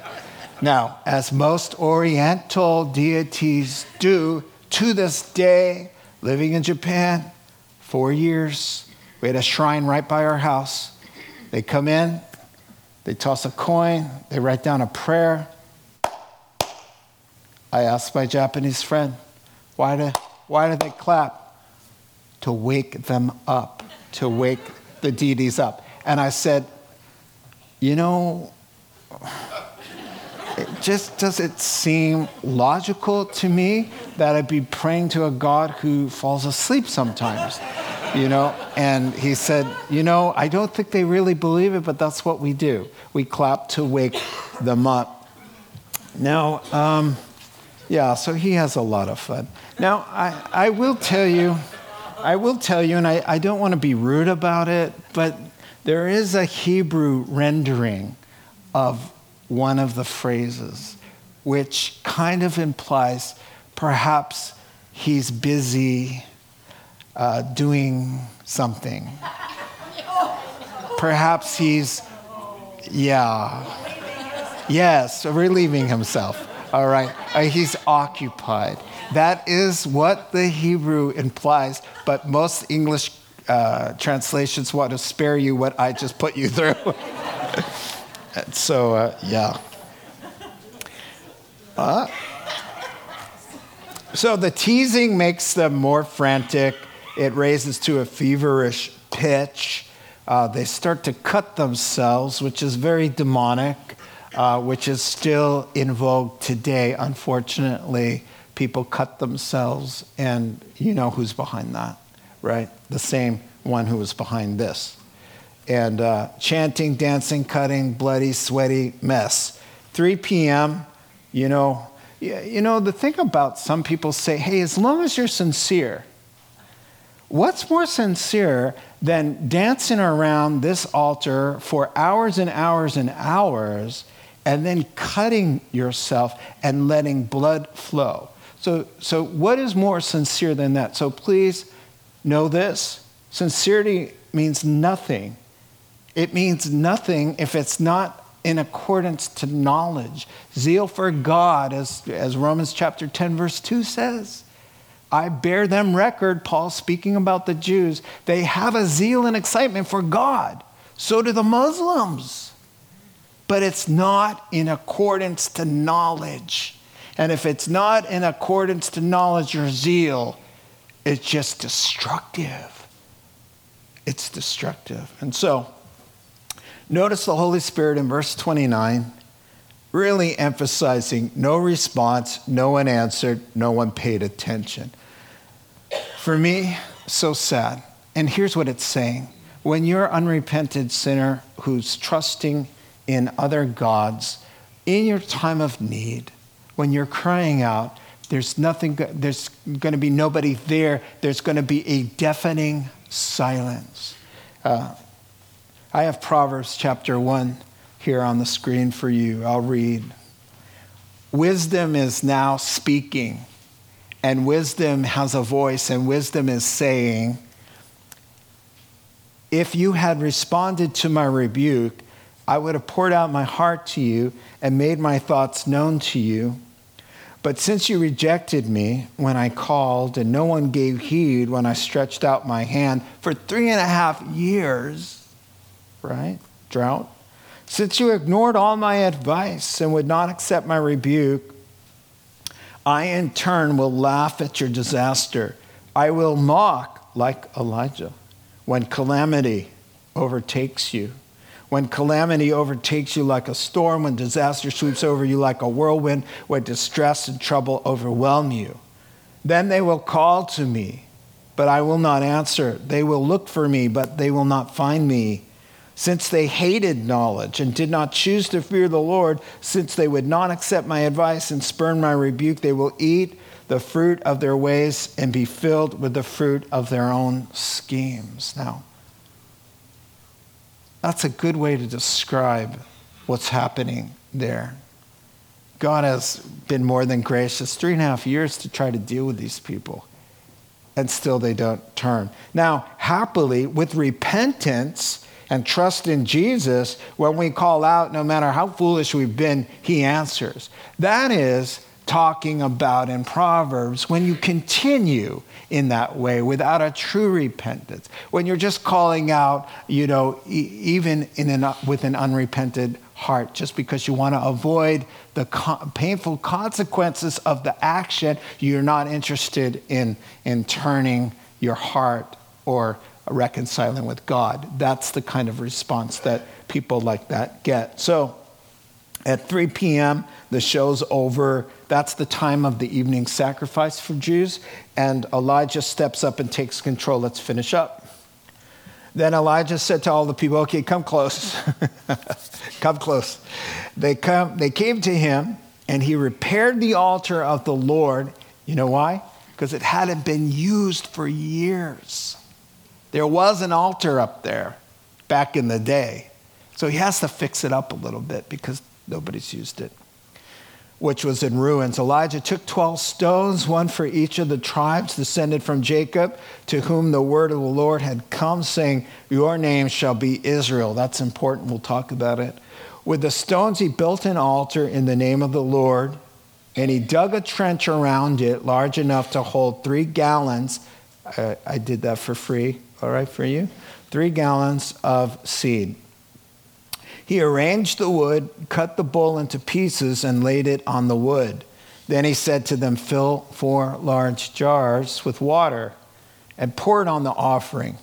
Now, as most Oriental deities do to this day, living in Japan, four years, we had a shrine right by our house. They come in, they toss a coin, they write down a prayer. I asked my Japanese friend, why do, why do they clap? To wake them up, to wake the deities up. And I said, you know, it just doesn't seem logical to me that I'd be praying to a God who falls asleep sometimes, you know? And he said, You know, I don't think they really believe it, but that's what we do. We clap to wake them up. Now, um, yeah, so he has a lot of fun. Now, I, I will tell you, I will tell you, and I, I don't want to be rude about it, but there is a Hebrew rendering of one of the phrases, which kind of implies perhaps he's busy uh, doing something. Perhaps he's, yeah, yes, relieving himself. All right, uh, he's occupied. That is what the Hebrew implies, but most English uh, translations want to spare you what I just put you through. so, uh, yeah. Uh, so the teasing makes them more frantic. It raises to a feverish pitch. Uh, they start to cut themselves, which is very demonic, uh, which is still in vogue today. Unfortunately, people cut themselves, and you know who's behind that, right? The same one who was behind this and uh, chanting, dancing, cutting, bloody, sweaty mess. 3 p.m., you know, You know, the thing about some people say, hey, as long as you're sincere, what's more sincere than dancing around this altar for hours and hours and hours and then cutting yourself and letting blood flow? So, so what is more sincere than that? So please know this sincerity means nothing. It means nothing if it's not in accordance to knowledge. Zeal for God, as, as Romans chapter 10, verse 2 says. I bear them record, Paul speaking about the Jews. They have a zeal and excitement for God. So do the Muslims. But it's not in accordance to knowledge. And if it's not in accordance to knowledge or zeal, it's just destructive. It's destructive. And so, Notice the Holy Spirit in verse 29 really emphasizing no response, no one answered, no one paid attention. For me, so sad. And here's what it's saying when you're unrepented sinner who's trusting in other gods, in your time of need, when you're crying out, there's nothing, there's going to be nobody there. There's going to be a deafening silence. Uh, I have Proverbs chapter 1 here on the screen for you. I'll read. Wisdom is now speaking, and wisdom has a voice, and wisdom is saying, If you had responded to my rebuke, I would have poured out my heart to you and made my thoughts known to you. But since you rejected me when I called, and no one gave heed when I stretched out my hand for three and a half years, right? Drought. Since you ignored all my advice and would not accept my rebuke, I in turn will laugh at your disaster. I will mock like Elijah when calamity overtakes you. When calamity overtakes you like a storm, when disaster sweeps over you like a whirlwind, when distress and trouble overwhelm you. Then they will call to me, but I will not answer. They will look for me, but they will not find me. Since they hated knowledge and did not choose to fear the Lord, since they would not accept my advice and spurn my rebuke, they will eat the fruit of their ways and be filled with the fruit of their own schemes. Now, that's a good way to describe what's happening there. God has been more than gracious, three and a half years to try to deal with these people, and still they don't turn. Now, happily, with repentance, and trust in Jesus, when we call out, no matter how foolish we've been, He answers. That is talking about in Proverbs when you continue in that way without a true repentance, when you're just calling out, you know, e- even in an, with an unrepented heart, just because you want to avoid the co- painful consequences of the action, you're not interested in, in turning your heart or reconciling with God. That's the kind of response that people like that get. So at 3 p.m., the show's over. That's the time of the evening sacrifice for Jews. And Elijah steps up and takes control. Let's finish up. Then Elijah said to all the people, Okay, come close. come close. They, come, they came to him, and he repaired the altar of the Lord. You know why? Because it hadn't been used for years. There was an altar up there back in the day. So he has to fix it up a little bit because nobody's used it, which was in ruins. Elijah took 12 stones, one for each of the tribes descended from Jacob, to whom the word of the Lord had come, saying, Your name shall be Israel. That's important. We'll talk about it. With the stones, he built an altar in the name of the Lord, and he dug a trench around it large enough to hold three gallons. I, I did that for free all right, for you? Three gallons of seed. He arranged the wood, cut the bull into pieces, and laid it on the wood. Then he said to them, Fill four large jars with water and pour it on the offering,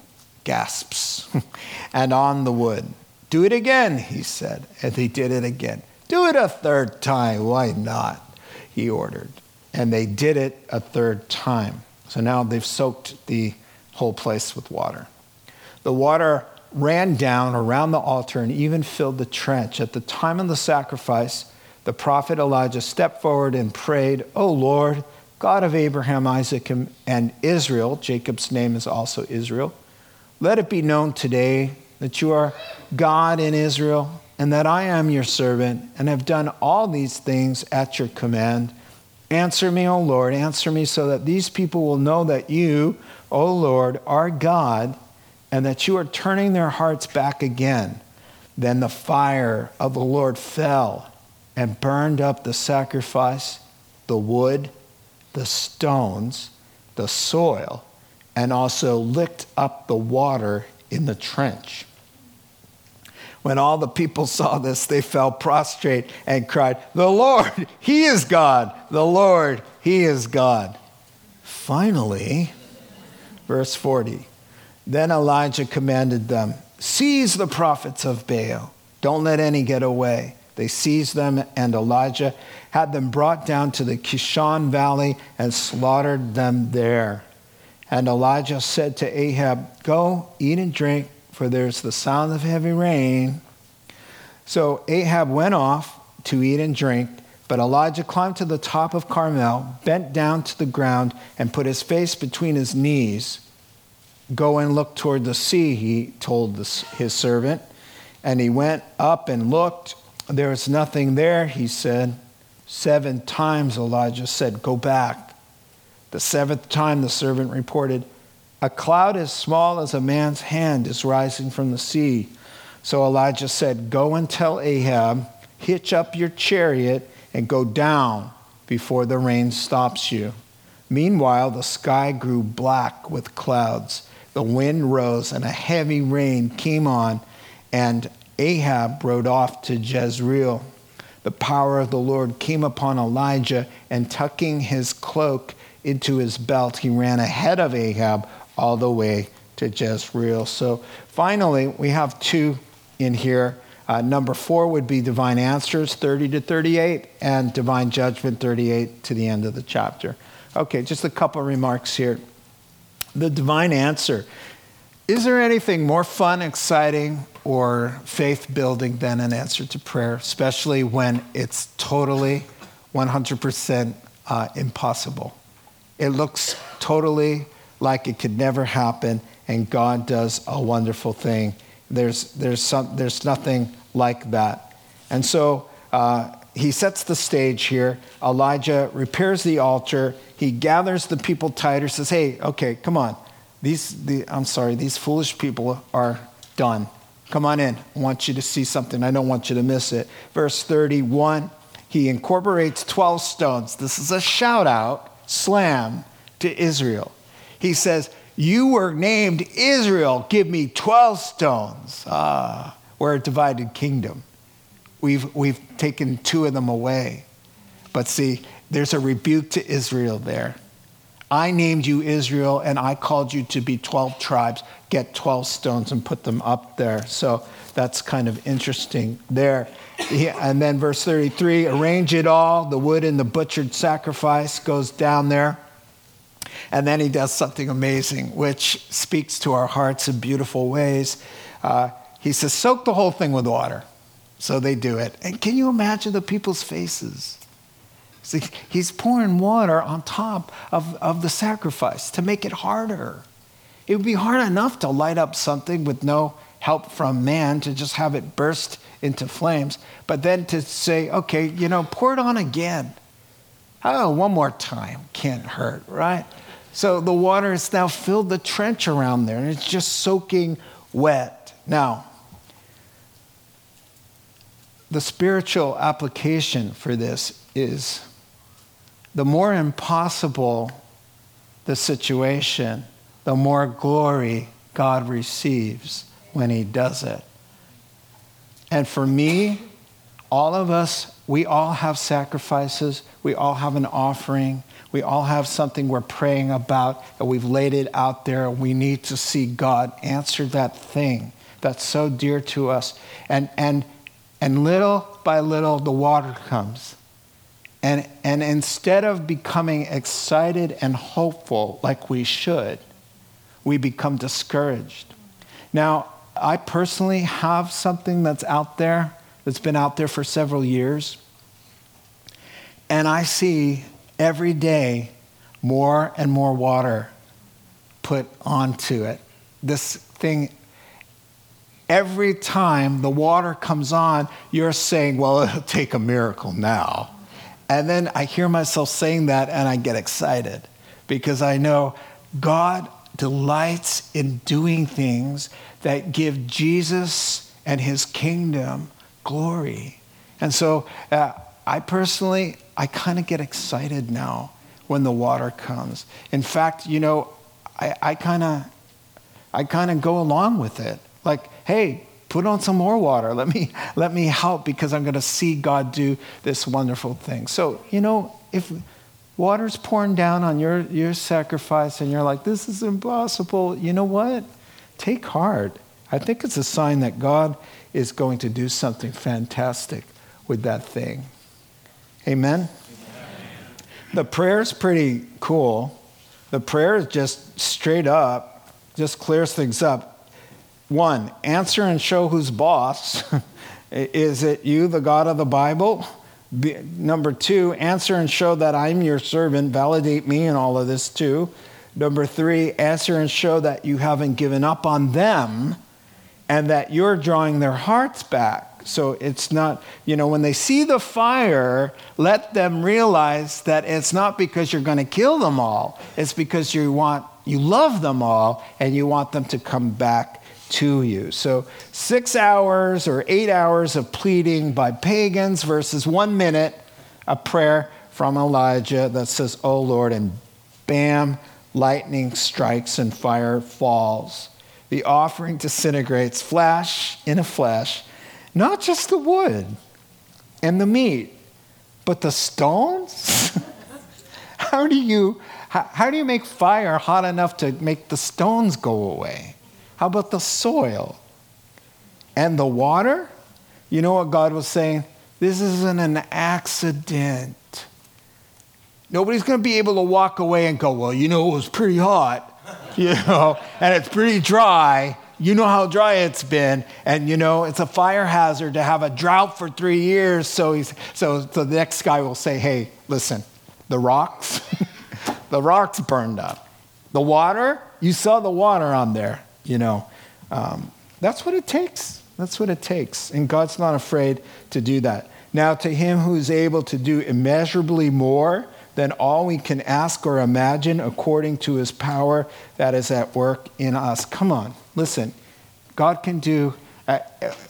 gasps, and on the wood. Do it again, he said. And they did it again. Do it a third time. Why not? He ordered. And they did it a third time. So now they've soaked the whole place with water. The water ran down around the altar and even filled the trench. At the time of the sacrifice, the prophet Elijah stepped forward and prayed, O Lord, God of Abraham, Isaac, and Israel, Jacob's name is also Israel, let it be known today that you are God in Israel, and that I am your servant, and have done all these things at your command. Answer me, O Lord, answer me so that these people will know that you, O Lord, are God, and that you are turning their hearts back again. Then the fire of the Lord fell and burned up the sacrifice, the wood, the stones, the soil, and also licked up the water in the trench. When all the people saw this, they fell prostrate and cried, The Lord, He is God! The Lord, He is God. Finally, verse 40 Then Elijah commanded them, Seize the prophets of Baal, don't let any get away. They seized them, and Elijah had them brought down to the Kishon Valley and slaughtered them there. And Elijah said to Ahab, Go, eat and drink for there's the sound of heavy rain. So Ahab went off to eat and drink, but Elijah climbed to the top of Carmel, bent down to the ground, and put his face between his knees. Go and look toward the sea, he told his servant. And he went up and looked. There was nothing there, he said. Seven times Elijah said, Go back. The seventh time the servant reported, a cloud as small as a man's hand is rising from the sea. So Elijah said, Go and tell Ahab, hitch up your chariot and go down before the rain stops you. Meanwhile, the sky grew black with clouds. The wind rose and a heavy rain came on, and Ahab rode off to Jezreel. The power of the Lord came upon Elijah, and tucking his cloak into his belt, he ran ahead of Ahab all the way to Jezreel. So finally, we have two in here. Uh, number four would be divine answers, 30 to 38, and divine judgment, 38 to the end of the chapter. Okay, just a couple remarks here. The divine answer. Is there anything more fun, exciting, or faith building than an answer to prayer, especially when it's totally 100% uh, impossible? It looks totally like it could never happen, and God does a wonderful thing. There's, there's, some, there's nothing like that. And so uh, he sets the stage here. Elijah repairs the altar. He gathers the people tighter, says, Hey, okay, come on. These, the, I'm sorry, these foolish people are done. Come on in. I want you to see something. I don't want you to miss it. Verse 31, he incorporates 12 stones. This is a shout out, slam to Israel. He says, You were named Israel. Give me 12 stones. Ah, we're a divided kingdom. We've, we've taken two of them away. But see, there's a rebuke to Israel there. I named you Israel and I called you to be 12 tribes. Get 12 stones and put them up there. So that's kind of interesting there. And then verse 33 arrange it all. The wood and the butchered sacrifice goes down there. And then he does something amazing, which speaks to our hearts in beautiful ways. Uh, he says, soak the whole thing with water. So they do it. And can you imagine the people's faces? See, he's pouring water on top of, of the sacrifice to make it harder. It would be hard enough to light up something with no help from man to just have it burst into flames, but then to say, okay, you know, pour it on again. Oh, one more time can't hurt, right? So the water has now filled the trench around there and it's just soaking wet. Now, the spiritual application for this is the more impossible the situation, the more glory God receives when He does it. And for me, all of us, we all have sacrifices, we all have an offering, we all have something we're praying about, and we've laid it out there, we need to see God answer that thing that's so dear to us. And, and, and little by little, the water comes. And, and instead of becoming excited and hopeful like we should, we become discouraged. Now, I personally have something that's out there, that's been out there for several years. And I see every day more and more water put onto it. This thing, every time the water comes on, you're saying, well, it'll take a miracle now. And then I hear myself saying that and I get excited because I know God delights in doing things that give Jesus and his kingdom glory. And so uh, I personally, I kind of get excited now when the water comes. In fact, you know, I, I kind of I kind of go along with it. Like, hey, put on some more water. Let me let me help because I'm going to see God do this wonderful thing. So, you know, if water's pouring down on your your sacrifice and you're like, this is impossible, you know what? Take heart. I think it's a sign that God is going to do something fantastic with that thing. Amen. The prayer is pretty cool. The prayer is just straight up, just clears things up. One, answer and show who's boss. is it you, the God of the Bible? Be, number two, answer and show that I'm your servant. Validate me in all of this too. Number three, answer and show that you haven't given up on them and that you're drawing their hearts back. So it's not, you know, when they see the fire, let them realize that it's not because you're going to kill them all. It's because you want, you love them all and you want them to come back to you. So six hours or eight hours of pleading by pagans versus one minute a prayer from Elijah that says, Oh Lord, and bam, lightning strikes and fire falls. The offering disintegrates, flash in a flash, not just the wood and the meat, but the stones? how do you how, how, do you make fire hot enough to make the stones go away? How about the soil? And the water? You know what God was saying? This isn't an accident. Nobody's going to be able to walk away and go, well, you know, it was pretty hot, you know, and it's pretty dry. You know how dry it's been, and you know it's a fire hazard to have a drought for three years. So, he's, so, so the next guy will say, "Hey, listen, the rocks, the rocks burned up. The water, you saw the water on there. You know, um, that's what it takes. That's what it takes, and God's not afraid to do that. Now, to Him who is able to do immeasurably more." than all we can ask or imagine according to his power that is at work in us. Come on, listen. God can do uh,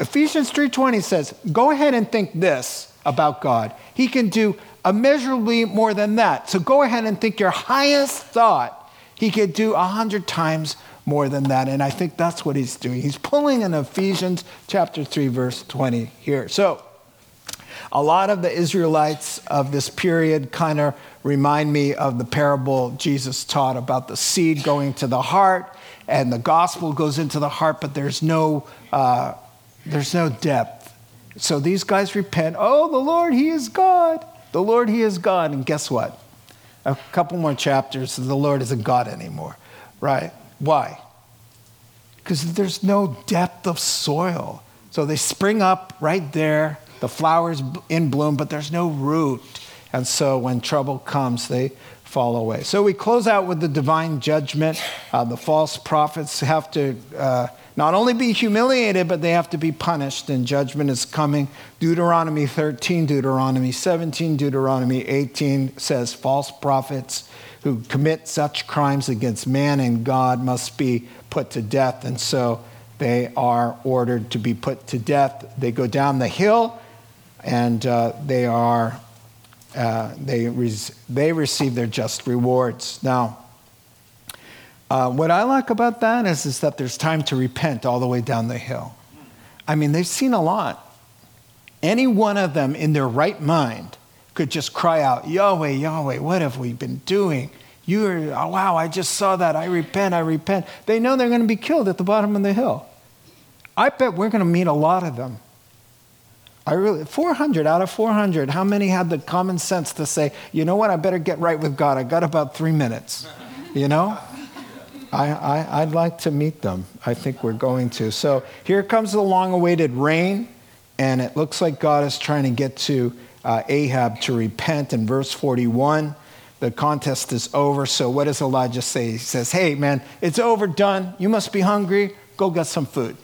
Ephesians 3:20 says, "Go ahead and think this about God. He can do immeasurably more than that. So go ahead and think your highest thought. He could do a hundred times more than that. And I think that's what he's doing. He's pulling in Ephesians chapter 3, verse 20 here. So a lot of the Israelites of this period kind of remind me of the parable Jesus taught about the seed going to the heart, and the gospel goes into the heart, but there's no, uh, there's no depth. So these guys repent. Oh, the Lord, He is God. The Lord, He is God. And guess what? A couple more chapters, the Lord isn't God anymore, right? Why? Because there's no depth of soil. So they spring up right there the flowers in bloom, but there's no root. And so when trouble comes, they fall away. So we close out with the divine judgment. Uh, the false prophets have to uh, not only be humiliated, but they have to be punished, and judgment is coming. Deuteronomy 13, Deuteronomy 17, Deuteronomy 18 says false prophets who commit such crimes against man and God must be put to death. And so they are ordered to be put to death. They go down the hill and uh, they are uh, they, they receive their just rewards. Now, uh, what I like about that is, is that there's time to repent all the way down the hill. I mean, they've seen a lot. Any one of them in their right mind could just cry out, Yahweh, Yahweh, what have we been doing? You are, oh, wow, I just saw that. I repent, I repent. They know they're going to be killed at the bottom of the hill. I bet we're going to meet a lot of them I really, 400 out of 400, how many had the common sense to say, you know what, I better get right with God? I got about three minutes. You know? I, I, would like to meet them. I think we're going to. So here comes the long awaited rain, and it looks like God is trying to get to uh, Ahab to repent in verse 41. The contest is over. So, what does Elijah say? He says, Hey, man, it's over, done. You must be hungry. Go get some food.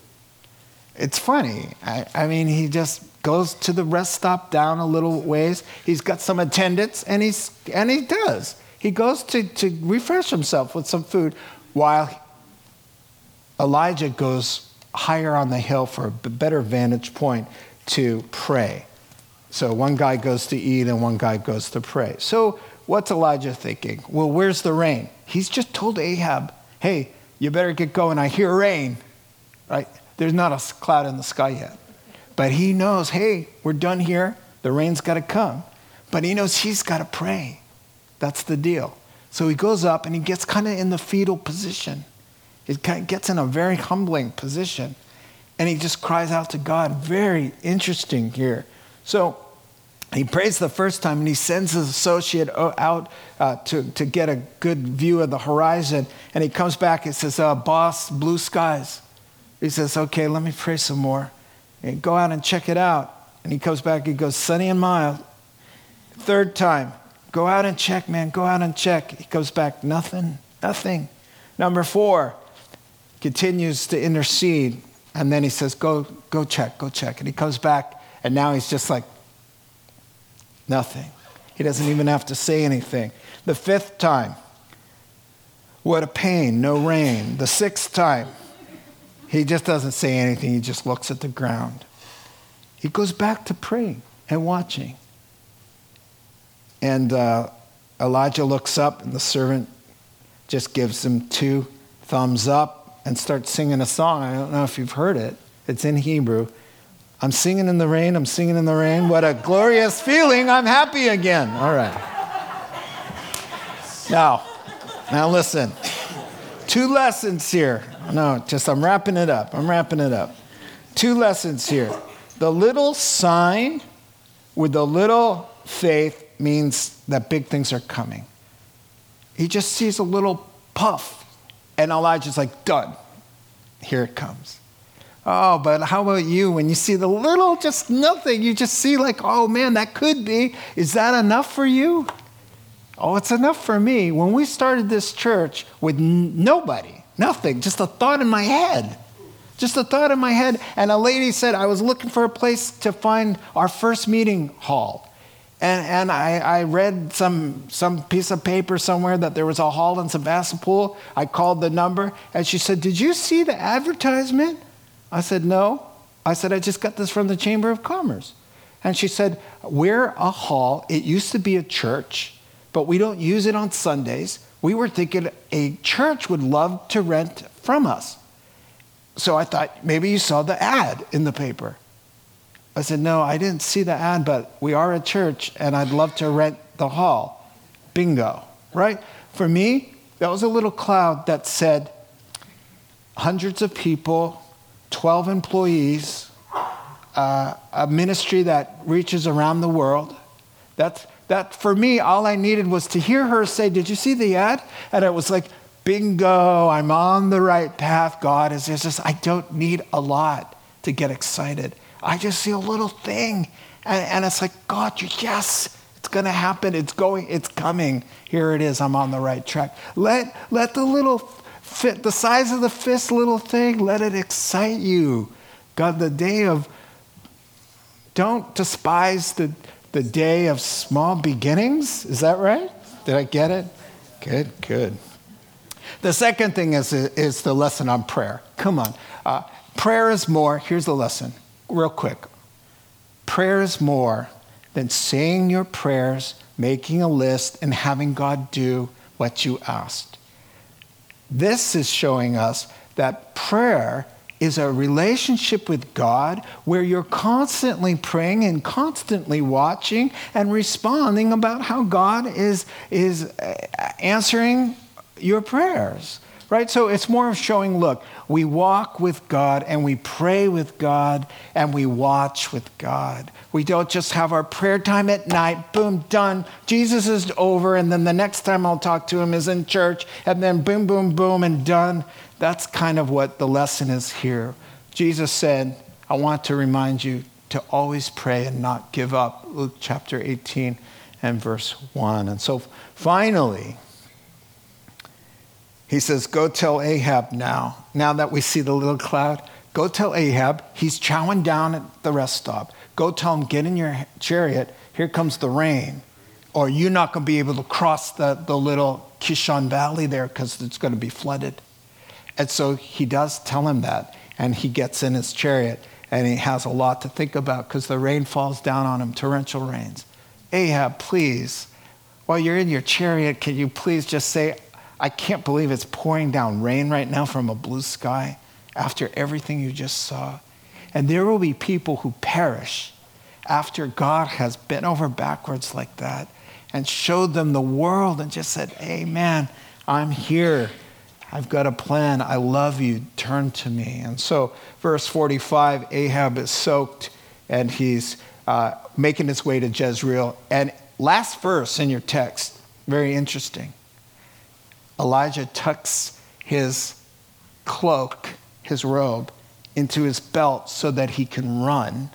It's funny. I, I mean, he just goes to the rest stop down a little ways. He's got some attendants, and, he's, and he does. He goes to, to refresh himself with some food while Elijah goes higher on the hill for a better vantage point to pray. So one guy goes to eat and one guy goes to pray. So what's Elijah thinking? Well, where's the rain? He's just told Ahab, hey, you better get going. I hear rain. Right? There's not a cloud in the sky yet. But he knows, hey, we're done here. The rain's got to come. But he knows he's got to pray. That's the deal. So he goes up and he gets kind of in the fetal position. He gets in a very humbling position. And he just cries out to God. Very interesting here. So he prays the first time and he sends his associate out uh, to, to get a good view of the horizon. And he comes back and says, uh, Boss, blue skies. He says, Okay, let me pray some more. And go out and check it out. And he comes back, he goes, Sunny and mild. Third time, go out and check, man, go out and check. He goes back, Nothing, nothing. Number four, continues to intercede. And then he says, Go, go check, go check. And he comes back, and now he's just like, Nothing. He doesn't even have to say anything. The fifth time, what a pain, no rain. The sixth time, he just doesn't say anything, he just looks at the ground. He goes back to praying and watching. And uh, Elijah looks up, and the servant just gives him two thumbs up and starts singing a song. I don't know if you've heard it, it's in Hebrew. I'm singing in the rain, I'm singing in the rain. What a glorious feeling, I'm happy again. All right. Now, now listen. Two lessons here. No, just I'm wrapping it up. I'm wrapping it up. Two lessons here. The little sign with the little faith means that big things are coming. He just sees a little puff, and Elijah's like, done. Here it comes. Oh, but how about you? When you see the little, just nothing, you just see, like, oh man, that could be. Is that enough for you? Oh, it's enough for me. When we started this church with n- nobody, nothing, just a thought in my head. Just a thought in my head. And a lady said, I was looking for a place to find our first meeting hall. And, and I, I read some, some piece of paper somewhere that there was a hall in Sebastopol. I called the number, and she said, Did you see the advertisement? I said, No. I said, I just got this from the Chamber of Commerce. And she said, We're a hall. It used to be a church, but we don't use it on Sundays. We were thinking a church would love to rent from us. So I thought maybe you saw the ad in the paper. I said, No, I didn't see the ad, but we are a church and I'd love to rent the hall. Bingo, right? For me, that was a little cloud that said hundreds of people, 12 employees, uh, a ministry that reaches around the world. That's, that for me, all I needed was to hear her say, Did you see the ad? And it was like, bingo, I'm on the right path. God is just, I don't need a lot to get excited. I just see a little thing. And, and it's like, God, yes, it's going to happen. It's going, it's coming. Here it is. I'm on the right track. Let, let the little fit, the size of the fist little thing, let it excite you. God, the day of, don't despise the, the day of small beginnings. Is that right? Did I get it? Good, good. The second thing is, is the lesson on prayer. Come on. Uh, prayer is more. Here's the lesson, real quick. Prayer is more than saying your prayers, making a list, and having God do what you asked. This is showing us that prayer is a relationship with God where you're constantly praying and constantly watching and responding about how God is, is uh, answering your prayers. Right? So it's more of showing look, we walk with God and we pray with God and we watch with God. We don't just have our prayer time at night, boom, done. Jesus is over, and then the next time I'll talk to him is in church, and then boom, boom, boom, and done. That's kind of what the lesson is here. Jesus said, I want to remind you to always pray and not give up. Luke chapter 18 and verse 1. And so finally, he says, Go tell Ahab now, now that we see the little cloud, go tell Ahab, he's chowing down at the rest stop. Go tell him, get in your chariot, here comes the rain. Or you're not going to be able to cross the, the little Kishon Valley there because it's going to be flooded. And so he does tell him that. And he gets in his chariot and he has a lot to think about because the rain falls down on him, torrential rains. Ahab, please, while you're in your chariot, can you please just say, I can't believe it's pouring down rain right now from a blue sky after everything you just saw. And there will be people who perish after God has bent over backwards like that and showed them the world and just said, Amen, I'm here. I've got a plan. I love you. Turn to me. And so, verse 45 Ahab is soaked and he's uh, making his way to Jezreel. And last verse in your text, very interesting. Elijah tucks his cloak, his robe, into his belt so that he can run.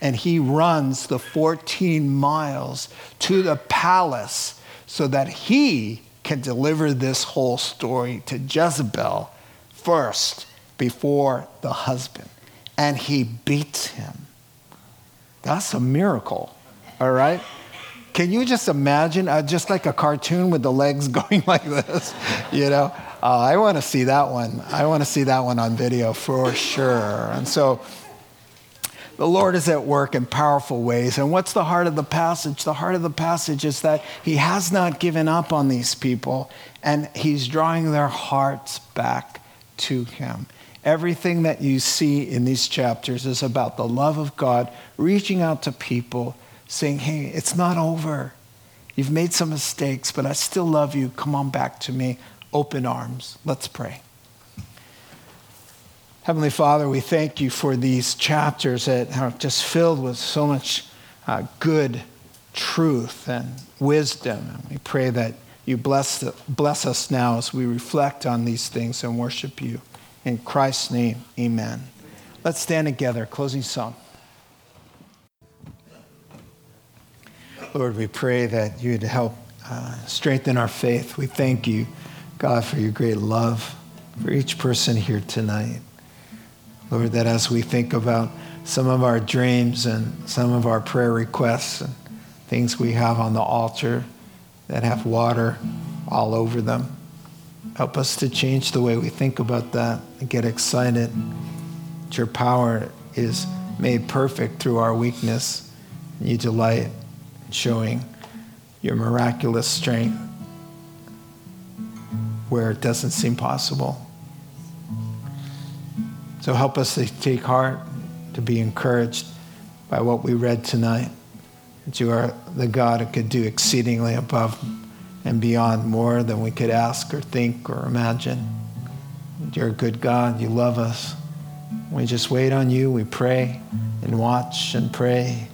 And he runs the 14 miles to the palace so that he can deliver this whole story to Jezebel first before the husband. And he beats him. That's a miracle, all right? Can you just imagine uh, just like a cartoon with the legs going like this? You know, uh, I want to see that one. I want to see that one on video for sure. And so the Lord is at work in powerful ways. And what's the heart of the passage? The heart of the passage is that He has not given up on these people and He's drawing their hearts back to Him. Everything that you see in these chapters is about the love of God reaching out to people saying, Hey, it's not over. You've made some mistakes, but I still love you. Come on back to me. Open arms. Let's pray. Heavenly Father, we thank you for these chapters that are just filled with so much uh, good truth and wisdom. And we pray that you bless, bless us now as we reflect on these things and worship you. In Christ's name, amen. Let's stand together. Closing song. Lord, we pray that you'd help uh, strengthen our faith. We thank you, God, for your great love for each person here tonight. Lord, that as we think about some of our dreams and some of our prayer requests and things we have on the altar that have water all over them, help us to change the way we think about that and get excited that your power is made perfect through our weakness. You delight showing your miraculous strength where it doesn't seem possible. So help us to take heart, to be encouraged by what we read tonight. That you are the God who could do exceedingly above and beyond more than we could ask or think or imagine. You're a good God. You love us. We just wait on you. We pray and watch and pray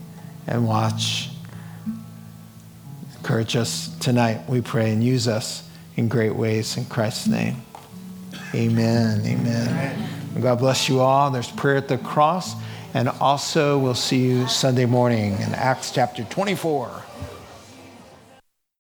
and watch Encourage us tonight, we pray, and use us in great ways in Christ's name. Amen. Amen. Amen. God bless you all. There's prayer at the cross. And also, we'll see you Sunday morning in Acts chapter 24.